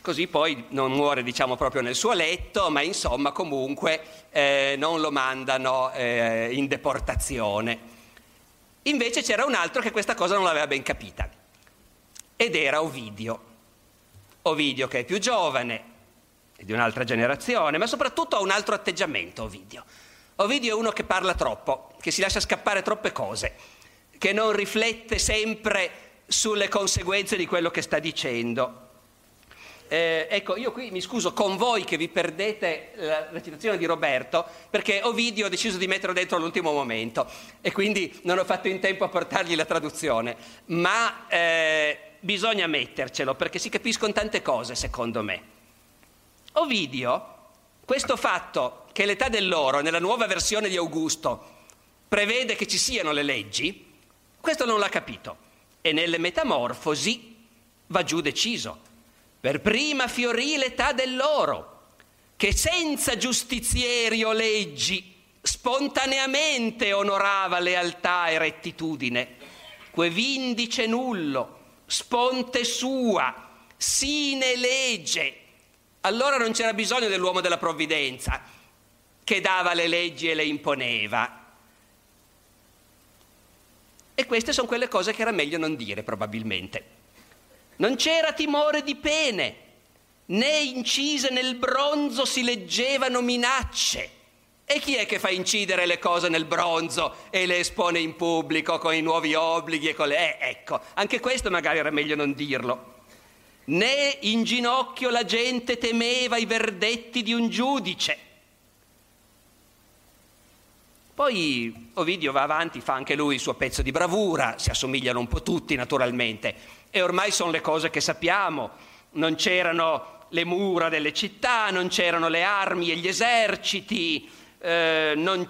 Speaker 2: Così poi non muore, diciamo, proprio nel suo letto, ma insomma comunque eh, non lo mandano eh, in deportazione. Invece c'era un altro che questa cosa non l'aveva ben capita ed era Ovidio. Ovidio che è più giovane, di un'altra generazione, ma soprattutto ha un altro atteggiamento Ovidio. Ovidio è uno che parla troppo, che si lascia scappare troppe cose, che non riflette sempre sulle conseguenze di quello che sta dicendo. Eh, ecco, io qui mi scuso con voi che vi perdete la recitazione di Roberto, perché Ovidio ha deciso di metterlo dentro all'ultimo momento e quindi non ho fatto in tempo a portargli la traduzione, ma eh, bisogna mettercelo perché si capiscono tante cose, secondo me. Ovidio, questo fatto che l'età dell'oro nella nuova versione di Augusto prevede che ci siano le leggi, questo non l'ha capito. E nelle metamorfosi va giù deciso per prima fiorì l'età dell'oro, che senza giustizieri o leggi spontaneamente onorava lealtà e rettitudine, que vindice nullo, sponte sua, sine legge. Allora non c'era bisogno dell'uomo della provvidenza che dava le leggi e le imponeva. E queste sono quelle cose che era meglio non dire probabilmente. Non c'era timore di pene, né incise nel bronzo si leggevano minacce. E chi è che fa incidere le cose nel bronzo e le espone in pubblico con i nuovi obblighi e con le... Eh, ecco, anche questo magari era meglio non dirlo. Né in ginocchio la gente temeva i verdetti di un giudice. Poi Ovidio va avanti, fa anche lui il suo pezzo di bravura, si assomigliano un po' tutti naturalmente, e ormai sono le cose che sappiamo. Non c'erano le mura delle città, non c'erano le armi e gli eserciti, eh, non,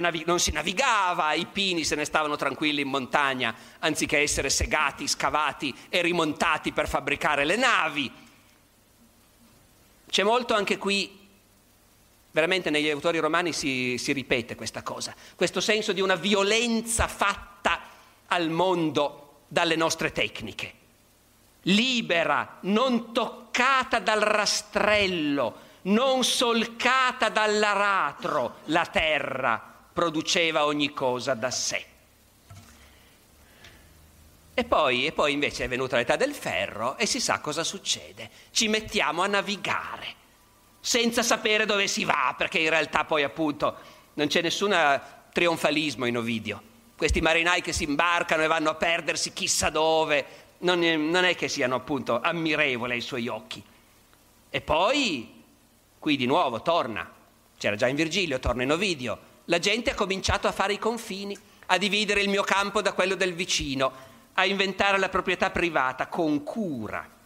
Speaker 2: navi- non, si navigava, i pini se ne stavano tranquilli in montagna, anziché essere segati, scavati e rimontati per fabbricare le navi. C'è molto anche qui, veramente negli autori romani si, si ripete questa cosa, questo senso di una violenza fatta al mondo dalle nostre tecniche, libera, non toccata dal rastrello, non solcata dall'aratro, la terra produceva ogni cosa da sé. E poi, e poi invece è venuta l'età del ferro e si sa cosa succede. Ci mettiamo a navigare senza sapere dove si va, perché in realtà poi appunto non c'è nessun trionfalismo in Ovidio questi marinai che si imbarcano e vanno a perdersi chissà dove, non è, non è che siano appunto ammirevoli ai suoi occhi. E poi, qui di nuovo torna, c'era già in Virgilio, torna in Ovidio, la gente ha cominciato a fare i confini, a dividere il mio campo da quello del vicino, a inventare la proprietà privata con cura.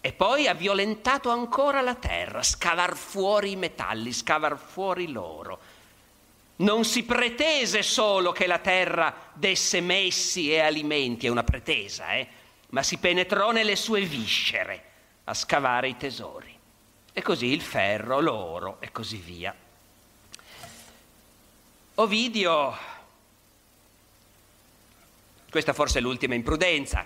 Speaker 2: E poi ha violentato ancora la terra, scavar fuori i metalli, scavar fuori l'oro non si pretese solo che la terra desse messi e alimenti, è una pretesa, eh? ma si penetrò nelle sue viscere a scavare i tesori. E così il ferro, l'oro e così via. Ovidio, questa forse è l'ultima imprudenza,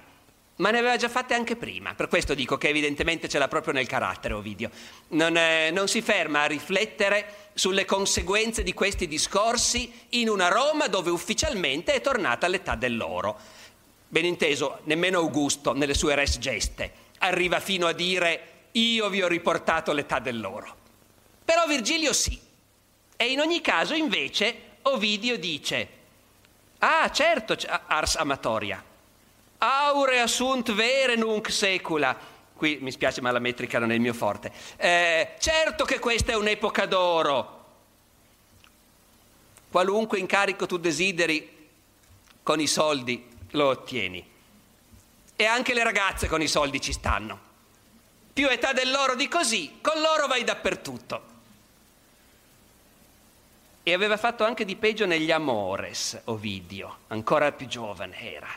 Speaker 2: ma ne aveva già fatte anche prima, per questo dico che evidentemente ce l'ha proprio nel carattere Ovidio. Non, è, non si ferma a riflettere sulle conseguenze di questi discorsi in una Roma dove ufficialmente è tornata l'età dell'oro. Ben inteso, nemmeno Augusto nelle sue res geste arriva fino a dire io vi ho riportato l'età dell'oro. Però Virgilio sì. E in ogni caso invece Ovidio dice, ah certo, ars amatoria, aurea sunt vere nunc secula. Qui mi spiace ma la metrica non è il mio forte. Eh, certo che questa è un'epoca d'oro. Qualunque incarico tu desideri con i soldi lo ottieni. E anche le ragazze con i soldi ci stanno. Più età dell'oro di così, con l'oro vai dappertutto. e aveva fatto anche di peggio negli Amores, Ovidio, ancora più giovane era.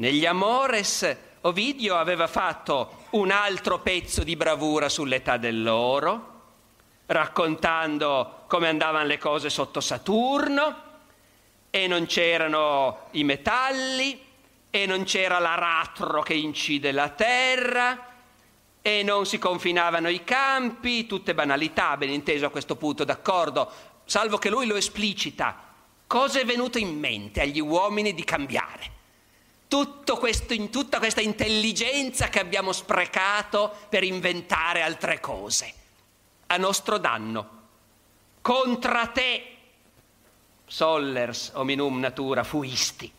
Speaker 2: Negli Amores Ovidio aveva fatto un altro pezzo di bravura sull'età dell'oro, raccontando come andavano le cose sotto Saturno e non c'erano i metalli e non c'era l'aratro che incide la terra e non si confinavano i campi, tutte banalità, ben inteso a questo punto, d'accordo, salvo che lui lo esplicita, cosa è venuto in mente agli uomini di cambiare? Tutto questo, in tutta questa intelligenza che abbiamo sprecato per inventare altre cose, a nostro danno, contra te, sollers hominum natura fuisti.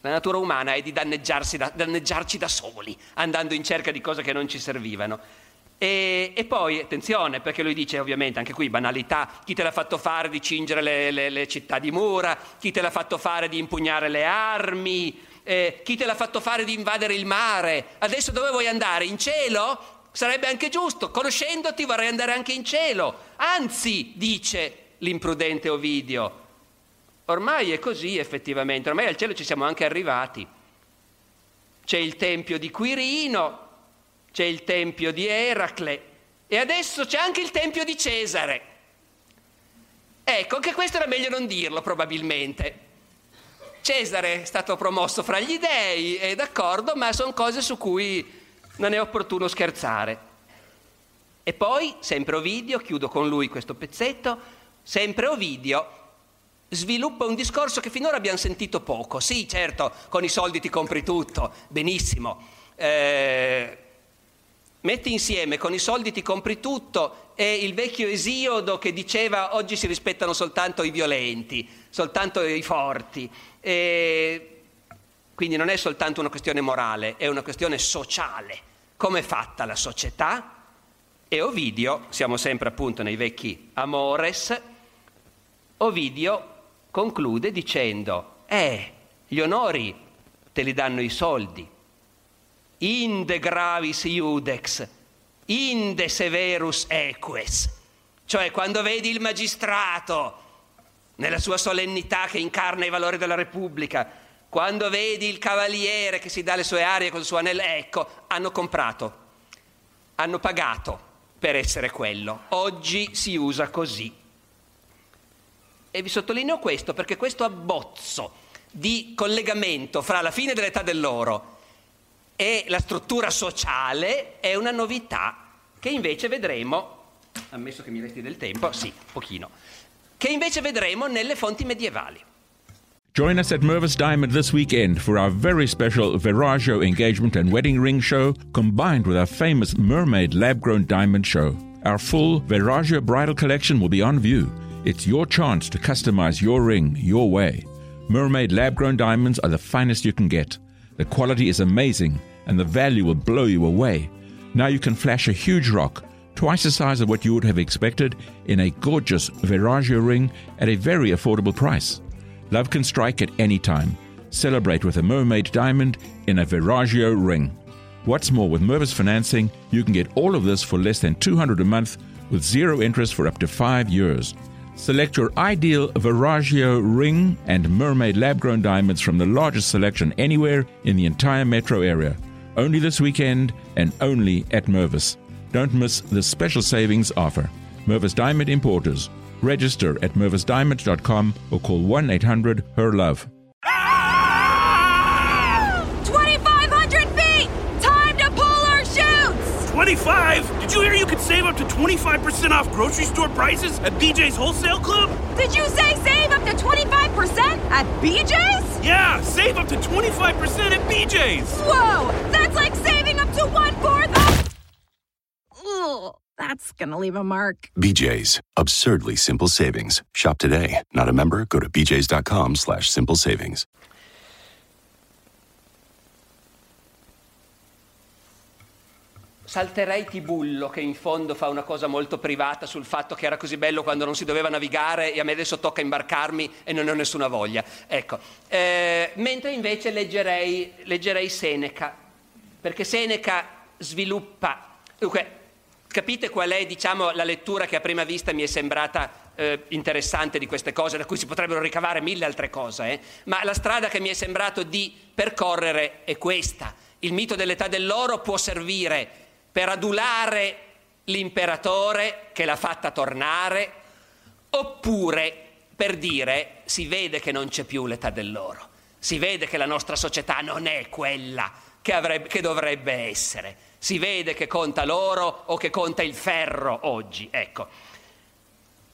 Speaker 2: La natura umana è di danneggiarsi da, danneggiarci da soli, andando in cerca di cose che non ci servivano. E, e, poi, attenzione, perché lui dice ovviamente anche qui banalità, chi te l'ha fatto fare di cingere le, le, le città di mura, chi te l'ha fatto fare di impugnare le armi, eh, chi te l'ha fatto fare di invadere il mare, adesso dove vuoi andare? In cielo? Sarebbe anche giusto, conoscendoti vorrei andare anche in cielo. Anzi, dice l'imprudente Ovidio, ormai è così effettivamente, ormai al cielo ci siamo anche arrivati. C'è il tempio di Quirino, c'è il tempio di Eracle e adesso c'è anche il tempio di Cesare. Ecco, anche questo era meglio non dirlo probabilmente. Cesare è stato promosso fra gli dei, è d'accordo, ma sono cose su cui non è opportuno scherzare. E poi, sempre Ovidio, chiudo con lui questo pezzetto, sempre Ovidio sviluppa un discorso che finora abbiamo sentito poco. Sì, certo, con i soldi ti compri tutto, benissimo. Eh, Metti insieme con i soldi ti compri tutto e il vecchio Esiodo che diceva oggi si rispettano soltanto i violenti, soltanto i forti. E quindi non è soltanto una questione morale, è una questione sociale. Come è fatta la società? E Ovidio, siamo sempre appunto nei vecchi Amores, Ovidio conclude dicendo, eh, gli onori te li danno i soldi, inde gravis iudex, inde severus eques, cioè quando vedi il magistrato nella sua solennità che incarna i valori della Repubblica, quando vedi il cavaliere che si dà le sue arie col suo anello, ecco, hanno comprato, hanno pagato per essere quello. Oggi si usa così. E vi sottolineo questo perché questo abbozzo di collegamento fra la fine dell'età dell'oro e la struttura sociale è una novità che invece vedremo, ammesso che mi resti del tempo, sì, pochino, che invece vedremo nelle fonti medievali.
Speaker 4: Join us at Mervis Diamond this weekend for our very special Viraggio engagement and wedding ring show combined with our famous Mermaid lab grown diamond show. Our full Viraggio bridal collection will be on view. It's your chance to customize your ring your way. Mermaid lab grown diamonds are the finest you can get. The quality is amazing and the value will blow you away. Now you can flash a huge rock, twice the size of what you would have expected, in a gorgeous Viraggio ring at a very affordable price. Love can strike at any time. Celebrate with a mermaid diamond in a Viraggio ring. What's more, with Mervis financing, you can get all of this for less than 200 a month with zero interest for up to five years. Select your ideal Viraggio ring and mermaid lab grown diamonds from the largest selection anywhere in the entire metro area. Only this weekend and only at Mervis. Don't miss this special savings offer. Mervis Diamond Importers. Register at mervisdiamond.com or call 1 800 HER LOVE.
Speaker 5: 2,500 feet! Time to pull our chutes!
Speaker 6: 25? Did you hear you could save up to 25% off grocery store prices at BJ's Wholesale Club?
Speaker 5: Did you say save up to 25% at BJ's?
Speaker 6: Yeah, save up to 25% at BJ's!
Speaker 5: Whoa! That's like saving up to one fourth of. Ugh, that's gonna leave a mark.
Speaker 7: BJ's. Absurdly simple savings. Shop today. Not a member? Go to bjs.com slash simple savings.
Speaker 2: Salterei Tibullo che in fondo fa una cosa molto privata sul fatto che era così bello quando non si doveva navigare e a me adesso tocca imbarcarmi e non ho nessuna voglia. Ecco. Eh, mentre invece leggerei, leggerei Seneca, perché Seneca sviluppa... Dunque, capite qual è diciamo, la lettura che a prima vista mi è sembrata eh, interessante di queste cose, da cui si potrebbero ricavare mille altre cose, eh? ma la strada che mi è sembrato di percorrere è questa. Il mito dell'età dell'oro può servire per adulare l'imperatore che l'ha fatta tornare, oppure per dire si vede che non c'è più l'età dell'oro, si vede che la nostra società non è quella che, avrebbe, che dovrebbe essere, si vede che conta l'oro o che conta il ferro oggi. Ecco,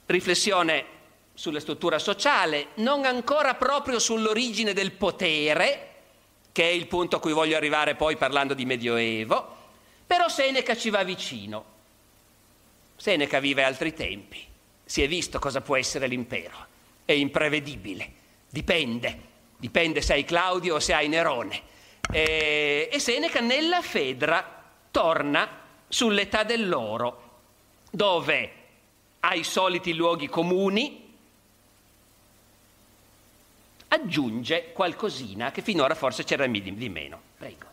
Speaker 2: riflessione sulla struttura sociale, non ancora proprio sull'origine del potere, che è il punto a cui voglio arrivare poi parlando di Medioevo, però Seneca ci va vicino. Seneca vive altri tempi, si è visto cosa può essere l'impero, è imprevedibile, dipende, dipende se hai Claudio o se hai Nerone. E, e Seneca nella Fedra torna sull'età dell'oro, dove ai soliti luoghi comuni aggiunge qualcosina che finora forse c'era di meno. Prego.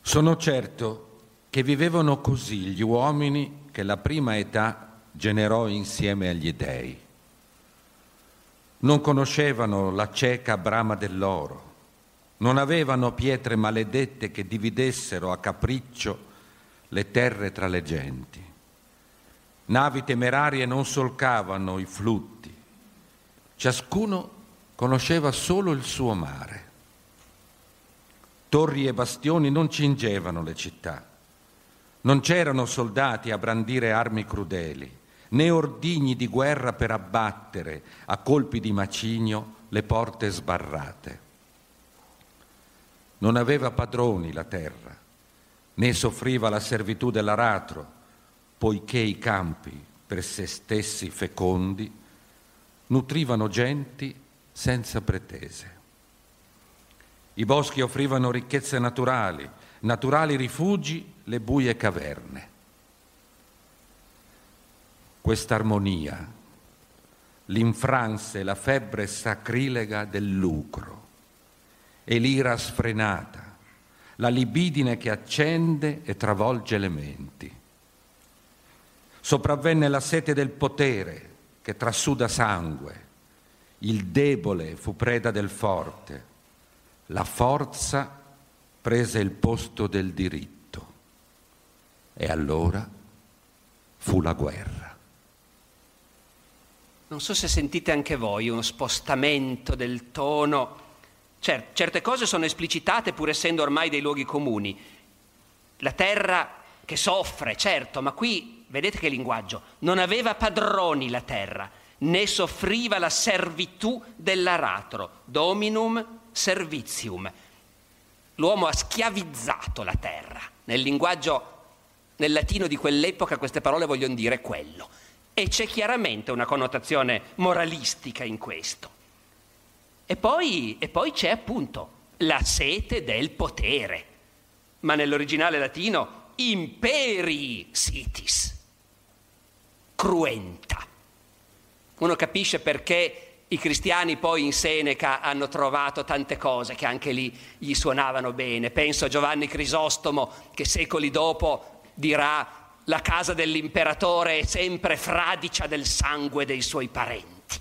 Speaker 3: Sono certo che vivevano così gli uomini che la prima età generò insieme agli dei. Non conoscevano la cieca brama dell'oro, non avevano pietre maledette che dividessero a capriccio le terre tra le genti. Navi temerarie non solcavano i flutti, ciascuno conosceva solo il suo mare. Torri e bastioni non cingevano le città, non c'erano soldati a brandire armi crudeli, né ordigni di guerra per abbattere a colpi di macigno le porte sbarrate. Non aveva padroni la terra, né soffriva la servitù dell'aratro, poiché i campi, per se stessi fecondi, nutrivano genti senza pretese. I boschi offrivano ricchezze naturali, naturali rifugi, le buie caverne. Quest'armonia, l'infranse, la febbre sacrilega del lucro e l'ira sfrenata, la libidine che accende e travolge le menti. Sopravvenne la sete del potere che trasuda sangue, il debole fu preda del forte, la forza prese il posto del diritto. E allora fu la guerra.
Speaker 2: Non so se sentite anche voi uno spostamento del tono. Certo, certe cose sono esplicitate pur essendo ormai dei luoghi comuni. La terra che soffre, certo, ma qui vedete che linguaggio. Non aveva padroni la terra, né soffriva la servitù dell'aratro, dominum servizium. L'uomo ha schiavizzato la terra. Nel linguaggio, nel latino di quell'epoca queste parole vogliono dire quello. E c'è chiaramente una connotazione moralistica in questo. E poi, e poi c'è appunto la sete del potere, ma nell'originale latino imperi sitis, cruenta. Uno capisce perché i cristiani poi in Seneca hanno trovato tante cose che anche lì gli suonavano bene. Penso a Giovanni Crisostomo che secoli dopo dirà la casa dell'imperatore è sempre fradicia del sangue dei suoi parenti.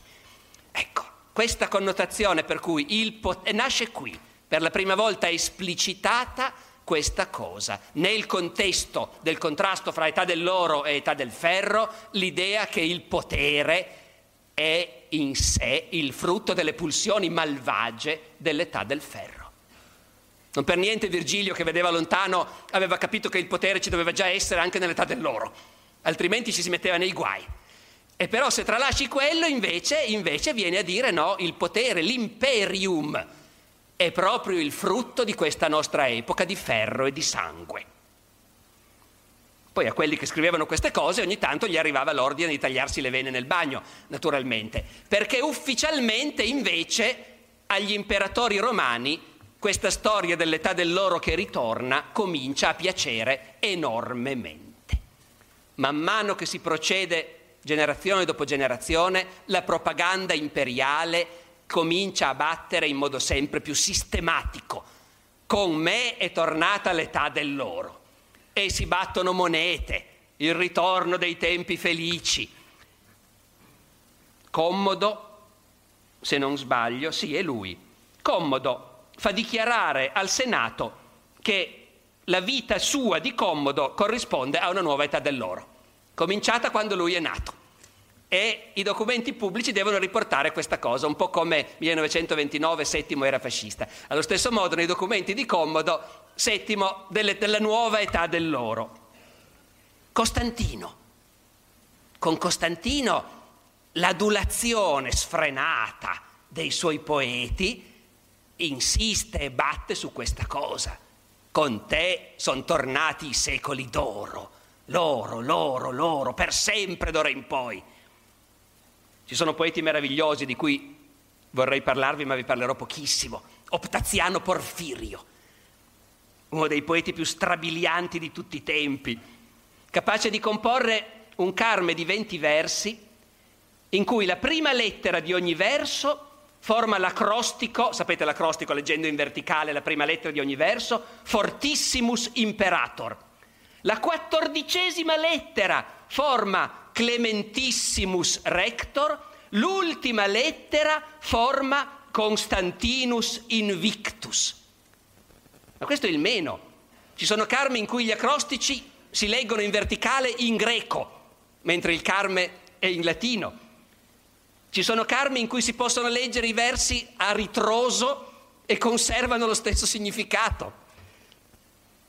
Speaker 2: Ecco, questa connotazione per cui il pot- nasce qui, per la prima volta esplicitata questa cosa. Nel contesto del contrasto fra età dell'oro e età del ferro, l'idea che il potere è in sé il frutto delle pulsioni malvagie dell'età del ferro. Non per niente Virgilio, che vedeva lontano, aveva capito che il potere ci doveva già essere anche nell'età dell'oro, altrimenti ci si metteva nei guai. E però se tralasci quello, invece, invece viene a dire no, il potere, l'imperium, è proprio il frutto di questa nostra epoca di ferro e di sangue. Poi a quelli che scrivevano queste cose ogni tanto gli arrivava l'ordine di tagliarsi le vene nel bagno, naturalmente, perché ufficialmente invece agli imperatori romani questa storia dell'età dell'oro che ritorna comincia a piacere enormemente. Man mano che si procede generazione dopo generazione, la propaganda imperiale comincia a battere in modo sempre più sistematico. Con me è tornata l'età dell'oro e si battono monete, il ritorno dei tempi felici. Commodo, se non sbaglio, sì, è lui. Commodo fa dichiarare al Senato che la vita sua di Commodo corrisponde a una nuova età dell'oro, cominciata quando lui è nato. E i documenti pubblici devono riportare questa cosa, un po' come 1929 Settimo era fascista. Allo stesso modo nei documenti di Commodo Settimo delle, della nuova età dell'oro. Costantino. Con Costantino l'adulazione sfrenata dei suoi poeti insiste e batte su questa cosa. Con te sono tornati i secoli d'oro, l'oro, l'oro, l'oro, per sempre d'ora in poi. Ci sono poeti meravigliosi di cui vorrei parlarvi, ma vi parlerò pochissimo. Optaziano Porfirio, uno dei poeti più strabilianti di tutti i tempi, capace di comporre un carme di 20 versi in cui la prima lettera di ogni verso forma l'acrostico, sapete l'acrostico leggendo in verticale la prima lettera di ogni verso, fortissimus imperator. La quattordicesima lettera forma clementissimus rector, l'ultima lettera forma Constantinus invictus. Ma questo è il meno. Ci sono carmi in cui gli acrostici si leggono in verticale in greco, mentre il carme è in latino. Ci sono carmi in cui si possono leggere i versi a ritroso e conservano lo stesso significato.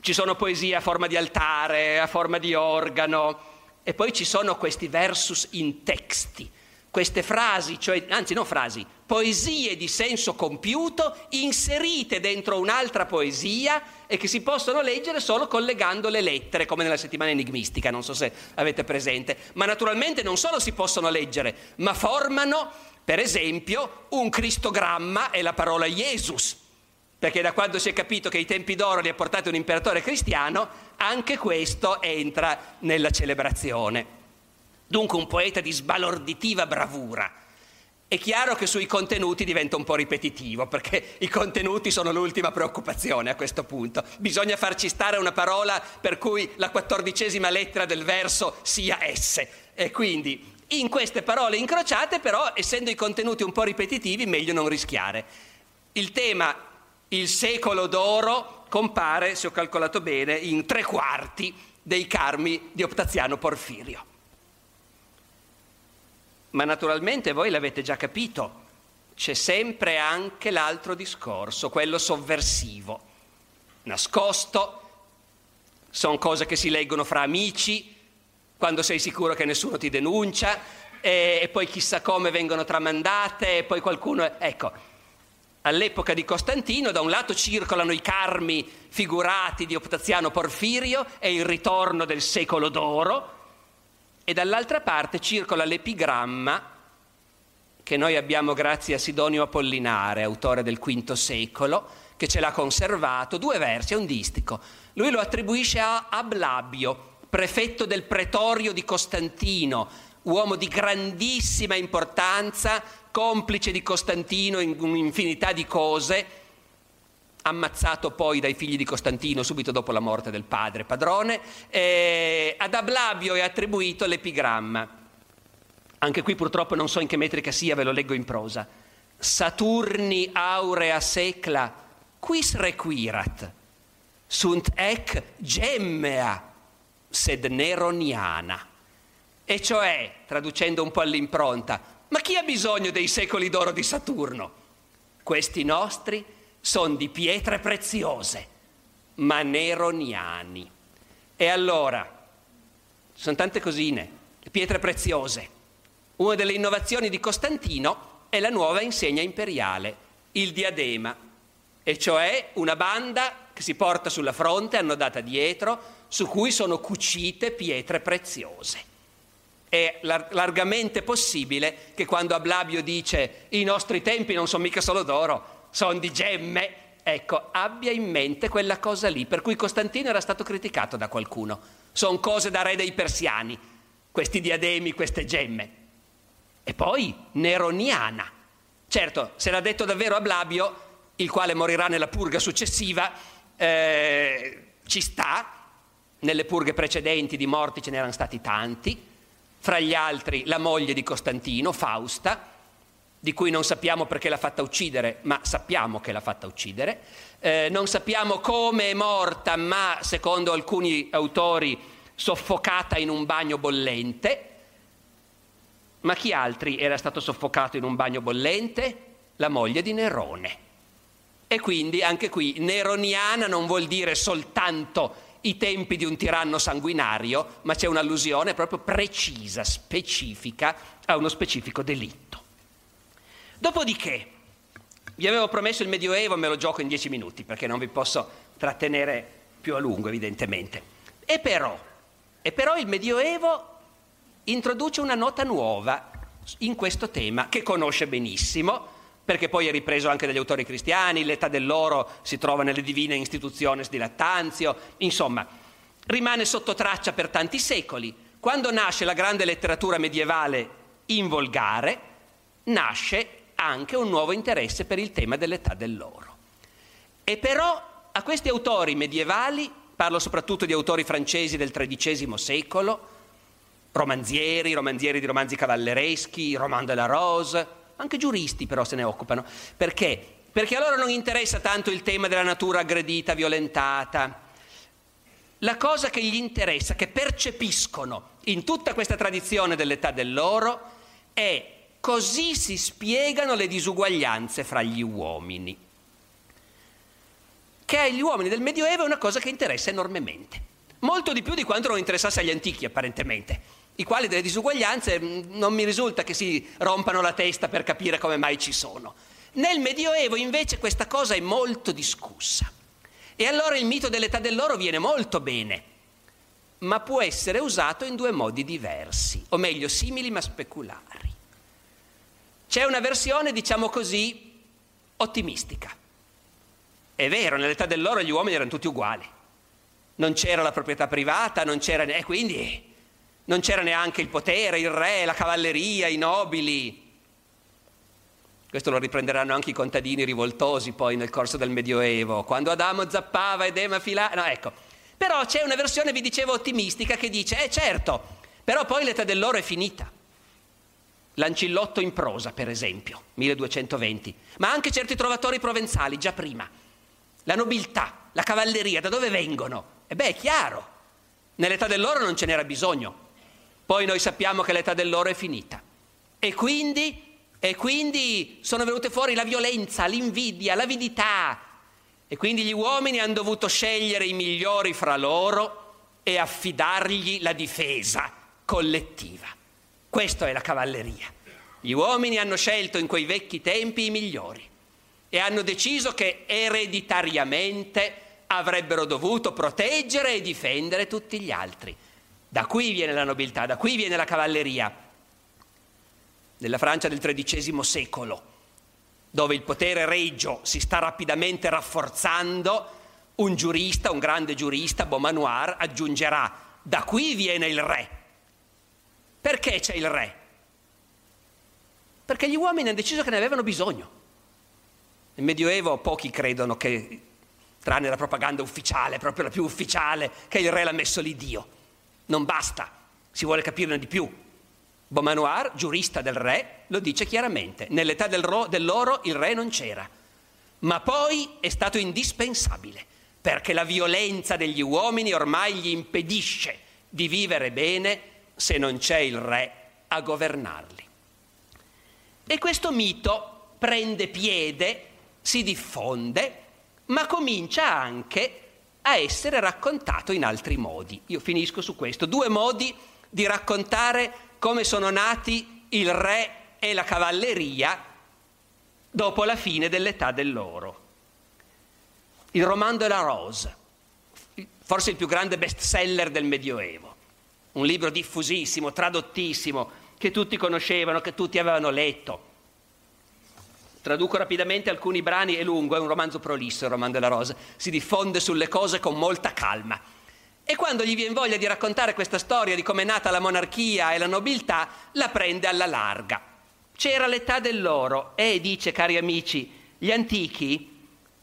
Speaker 2: Ci sono poesie a forma di altare, a forma di organo, e poi ci sono questi versus in texti, queste frasi, cioè, anzi non frasi, poesie di senso compiuto inserite dentro un'altra poesia e che si possono leggere solo collegando le lettere, come nella settimana enigmistica, non so se avete presente. Ma naturalmente non solo si possono leggere, ma formano, per esempio, un cristogramma e la parola Jesus. Perché da quando si è capito che i tempi d'oro li ha portati un imperatore cristiano, anche questo entra nella celebrazione. Dunque un poeta di sbalorditiva bravura. È chiaro che sui contenuti diventa un po' ripetitivo, perché i contenuti sono l'ultima preoccupazione a questo punto. Bisogna farci stare una parola per cui la quattordicesima lettera del verso sia S. E quindi in queste parole incrociate, però, essendo i contenuti un po' ripetitivi, meglio non rischiare. Il tema, il secolo d'oro, compare, se ho calcolato bene, in tre quarti dei carmi di Optaziano Porfirio. Ma naturalmente voi l'avete già capito, c'è sempre anche l'altro discorso, quello sovversivo, nascosto, sono cose che si leggono fra amici, quando sei sicuro che nessuno ti denuncia, e, e poi chissà come vengono tramandate, e poi qualcuno... Ecco, all'epoca di Costantino da un lato circolano i carmi figurati di Optaziano Porfirio e il ritorno del secolo d'oro, e dall'altra parte circola l'epigramma che noi abbiamo grazie a Sidonio Apollinare, autore del V secolo, che ce l'ha conservato, due versi, è un distico. Lui lo attribuisce a Ablabio, prefetto del pretorio di Costantino, uomo di grandissima importanza, complice di Costantino in un'infinità di cose, ammazzato poi dai figli di Costantino subito dopo la morte del padre padrone, eh, ad Ablabio è attribuito l'epigramma. Anche qui purtroppo non so in che metrica sia, ve lo leggo in prosa. Saturni aurea secla, quis requirat? Sunt ec gemmea, sed neroniana. E cioè, traducendo un po' all'impronta, ma chi ha bisogno dei secoli d'oro di Saturno? Questi nostri sono di pietre preziose, ma neroniani. E allora, sono tante cosine, pietre preziose. Una delle innovazioni di Costantino è la nuova insegna imperiale, il diadema, e cioè una banda che si porta sulla fronte, annodata dietro, su cui sono cucite pietre preziose. È largamente possibile che quando Ablabio dice i nostri tempi non sono mica solo d'oro, sono di gemme. Ecco, abbia in mente quella cosa lì, per cui Costantino era stato criticato da qualcuno. Sono cose da re dei persiani, questi diademi, queste gemme. E poi Neroniana. Certo, se l'ha detto davvero a Blabio, il quale morirà nella purga successiva, eh, ci sta, nelle purghe precedenti di morti ce n'erano stati tanti, fra gli altri la moglie di Costantino, Fausta, di cui non sappiamo perché l'ha fatta uccidere, ma sappiamo che l'ha fatta uccidere. Eh, non sappiamo come è morta, ma secondo alcuni autori soffocata in un bagno bollente. Ma chi altri era stato soffocato in un bagno bollente? La moglie di Nerone. E quindi anche qui neroniana non vuol dire soltanto i tempi di un tiranno sanguinario, ma c'è un'allusione proprio precisa, specifica a uno specifico delitto. Dopodiché, vi avevo promesso il Medioevo, me lo gioco in dieci minuti perché non vi posso trattenere più a lungo, evidentemente. E però, e però il Medioevo introduce una nota nuova in questo tema che conosce benissimo, perché poi è ripreso anche dagli autori cristiani, l'età dell'oro si trova nelle divine istituzioni di Lattanzio, insomma, rimane sotto traccia per tanti secoli. Quando nasce la grande letteratura medievale in volgare, nasce anche un nuovo interesse per il tema dell'età dell'oro. E però a questi autori medievali, parlo soprattutto di autori francesi del XIII secolo, romanzieri, romanzieri di romanzi cavallereschi, Roman de la Rose, anche giuristi però se ne occupano. Perché? Perché a loro non interessa tanto il tema della natura aggredita, violentata. La cosa che gli interessa, che percepiscono in tutta questa tradizione dell'età dell'oro, è Così si spiegano le disuguaglianze fra gli uomini, che agli uomini del Medioevo è una cosa che interessa enormemente, molto di più di quanto non interessasse agli antichi apparentemente, i quali delle disuguaglianze mm, non mi risulta che si rompano la testa per capire come mai ci sono. Nel Medioevo invece questa cosa è molto discussa. E allora il mito dell'età dell'oro viene molto bene, ma può essere usato in due modi diversi, o meglio simili ma speculari. C'è una versione, diciamo così, ottimistica. È vero, nell'età dell'oro gli uomini erano tutti uguali. Non c'era la proprietà privata, non c'era, e quindi non c'era neanche il potere, il re, la cavalleria, i nobili. Questo lo riprenderanno anche i contadini rivoltosi poi nel corso del Medioevo, quando Adamo zappava ed Ema filava. No, ecco. Però c'è una versione, vi dicevo, ottimistica che dice, eh certo, però poi l'età dell'oro è finita. L'ancillotto in prosa, per esempio, 1220, ma anche certi trovatori provenzali, già prima. La nobiltà, la cavalleria, da dove vengono? E beh, è chiaro, nell'età dell'oro non ce n'era bisogno. Poi noi sappiamo che l'età dell'oro è finita. E quindi, e quindi sono venute fuori la violenza, l'invidia, l'avidità. E quindi gli uomini hanno dovuto scegliere i migliori fra loro e affidargli la difesa collettiva. Questa è la cavalleria. Gli uomini hanno scelto in quei vecchi tempi i migliori e hanno deciso che ereditariamente avrebbero dovuto proteggere e difendere tutti gli altri. Da qui viene la nobiltà, da qui viene la cavalleria. Nella Francia del XIII secolo, dove il potere regio si sta rapidamente rafforzando, un giurista, un grande giurista, Beaumanoir, aggiungerà, da qui viene il re, perché c'è il re? Perché gli uomini hanno deciso che ne avevano bisogno. Nel Medioevo pochi credono che, tranne la propaganda ufficiale, proprio la più ufficiale, che il re l'ha messo lì Dio. Non basta, si vuole capirne di più. Beaumanoir, giurista del re, lo dice chiaramente. Nell'età del ro- dell'oro il re non c'era, ma poi è stato indispensabile, perché la violenza degli uomini ormai gli impedisce di vivere bene se non c'è il re a governarli. E questo mito prende piede, si diffonde, ma comincia anche a essere raccontato in altri modi. Io finisco su questo. Due modi di raccontare come sono nati il re e la cavalleria dopo la fine dell'età dell'oro. Il roman de la Rose, forse il più grande bestseller del Medioevo un libro diffusissimo, tradottissimo, che tutti conoscevano, che tutti avevano letto. Traduco rapidamente alcuni brani, è lungo, è un romanzo prolisso il romanzo della Rosa, si diffonde sulle cose con molta calma. E quando gli viene voglia di raccontare questa storia di come è nata la monarchia e la nobiltà, la prende alla larga. C'era l'età dell'oro e, dice cari amici, gli antichi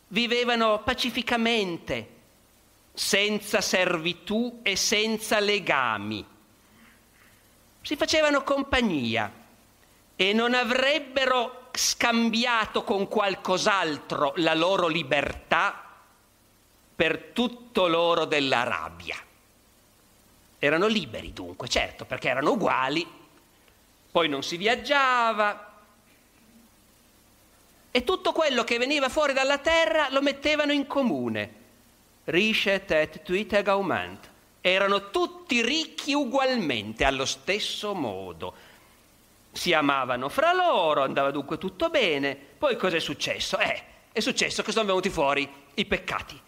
Speaker 2: vivevano pacificamente, senza servitù e senza legami. si facevano compagnia e non avrebbero scambiato con qualcos'altro la loro libertà per tutto l'oro della rabbia. Erano liberi dunque, certo, perché erano uguali, poi non si viaggiava e tutto quello che veniva fuori dalla terra lo mettevano in comune. Richet et tuit egaument. Erano tutti ricchi ugualmente, allo stesso modo. Si amavano fra loro, andava dunque tutto bene. Poi cos'è successo? Eh, è successo che sono venuti fuori i peccati.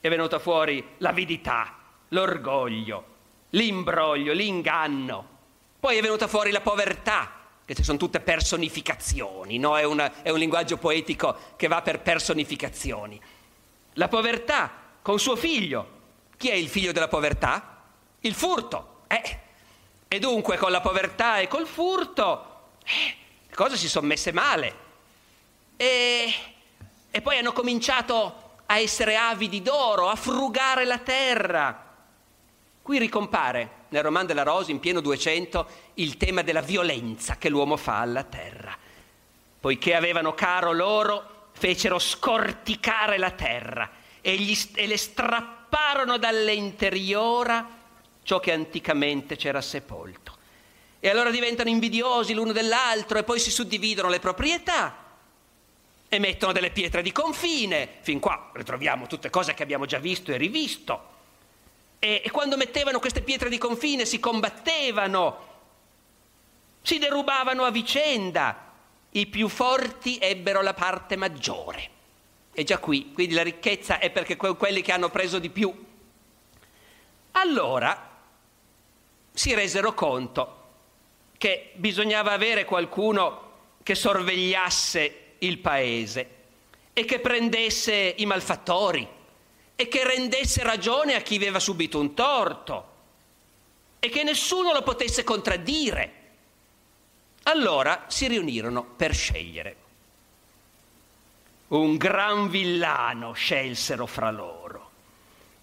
Speaker 2: È venuta fuori l'avidità, l'orgoglio, l'imbroglio, l'inganno. Poi è venuta fuori la povertà, che sono tutte personificazioni, no? è, una, è un linguaggio poetico che va per personificazioni. La povertà con suo figlio. Chi è il figlio della povertà? Il furto. Eh. E dunque con la povertà e col furto eh, le cose si sono messe male. E, e poi hanno cominciato a essere avidi d'oro, a frugare la terra. Qui ricompare nel roman della Rose, in pieno 200, il tema della violenza che l'uomo fa alla terra. Poiché avevano caro loro, fecero scorticare la terra e, gli, e le strapparono dalle interiora ciò che anticamente c'era sepolto. E allora diventano invidiosi l'uno dell'altro e poi si suddividono le proprietà e mettono delle pietre di confine. Fin qua ritroviamo tutte cose che abbiamo già visto e rivisto. E, e quando mettevano queste pietre di confine si combattevano, si derubavano a vicenda. I più forti ebbero la parte maggiore. E già qui, quindi la ricchezza è perché que- quelli che hanno preso di più. Allora si resero conto che bisognava avere qualcuno che sorvegliasse il paese e che prendesse i malfattori e che rendesse ragione a chi aveva subito un torto e che nessuno lo potesse contraddire. Allora si riunirono per scegliere. Un gran villano scelsero fra loro,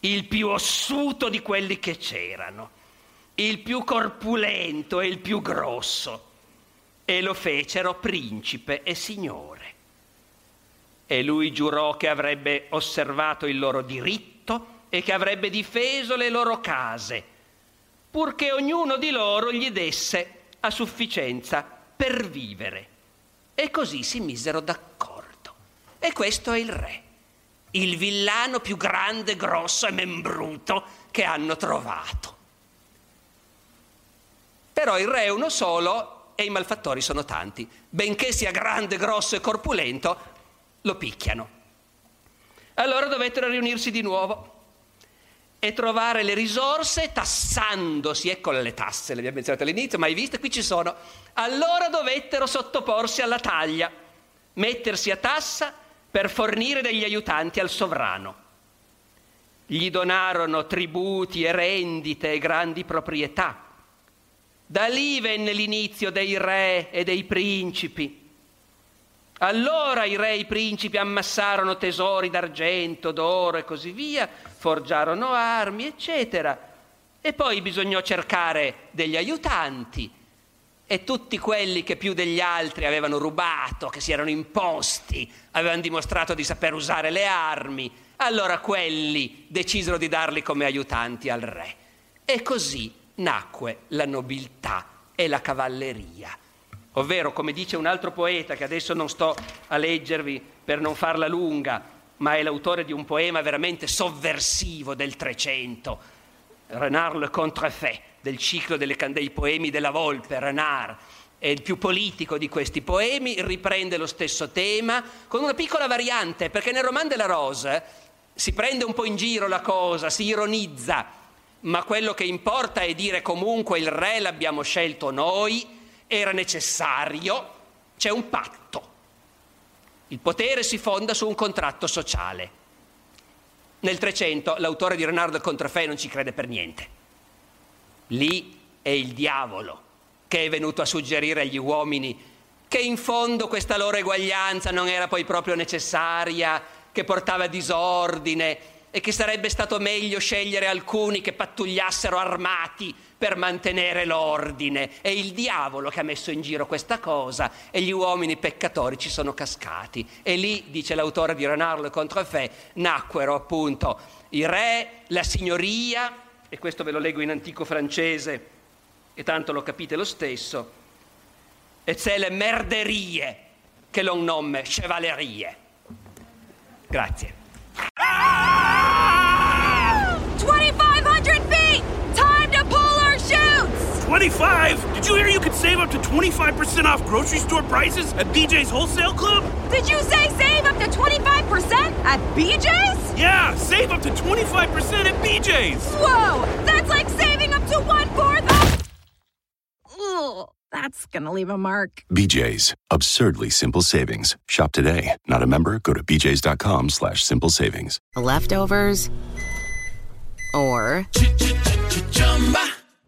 Speaker 2: il più ossuto di quelli che c'erano, il più corpulento e il più grosso, e lo fecero principe e signore e lui giurò che avrebbe osservato il loro diritto e che avrebbe difeso le loro case, purché ognuno di loro gli desse a sufficienza per vivere. E così si misero d'accordo. E questo è il re, il villano più grande, grosso e membruto che hanno trovato. Però il re è uno solo e i malfattori sono tanti. Benché sia grande, grosso e corpulento, lo picchiano. Allora dovettero riunirsi di nuovo e trovare le risorse tassandosi, ecco le tasse, le abbiamo menzionate all'inizio, mai viste, qui ci sono. Allora dovettero sottoporsi alla taglia, mettersi a tassa per fornire degli aiutanti al sovrano. Gli donarono tributi e rendite e grandi proprietà. Da lì venne l'inizio dei re e dei principi allora i re e i principi ammassarono tesori d'argento, d'oro e così via, forgiarono armi, eccetera. E poi bisognò cercare degli aiutanti e tutti quelli che più degli altri avevano rubato, che si erano imposti, avevano dimostrato di saper usare le armi, allora quelli decisero di darli come aiutanti al re. E così nacque la nobiltà e la cavalleria ovvero come dice un altro poeta che adesso non sto a leggervi per non farla lunga, ma è l'autore di un poema veramente sovversivo del Trecento, Renard le Contrefait, del ciclo dei poemi della Volpe, Renard, è il più politico di questi poemi, riprende lo stesso tema con una piccola variante, perché nel roman della Rose si prende un po' in giro la cosa, si ironizza, ma quello che importa è dire comunque il re l'abbiamo scelto noi, era necessario, c'è un patto. Il potere si fonda su un contratto sociale. Nel 300 l'autore di Renardo Contrefei non ci crede per niente. Lì è il diavolo che è venuto a suggerire agli uomini che in fondo questa loro eguaglianza non era poi proprio necessaria, che portava disordine e che sarebbe stato meglio scegliere alcuni che pattugliassero armati per mantenere l'ordine. È il diavolo che ha messo in giro questa cosa e gli uomini peccatori ci sono cascati. E lì, dice l'autore di Renard le Contrefait, nacquero appunto i re, la signoria, e questo ve lo leggo in antico francese e tanto lo capite lo stesso, e c'è le merderie che l'on nome chevalerie. Grazie.
Speaker 6: 25? Did you hear you could save up to 25% off grocery store prices at BJ's Wholesale Club?
Speaker 5: Did you say save up to 25% at BJ's?
Speaker 6: Yeah, save up to 25% at BJ's.
Speaker 5: Whoa! That's like saving up to one fourth of. Ugh, that's gonna leave a mark.
Speaker 7: BJ's. Absurdly simple savings. Shop today. Not a member? Go to bjs.com slash simple savings.
Speaker 8: Leftovers or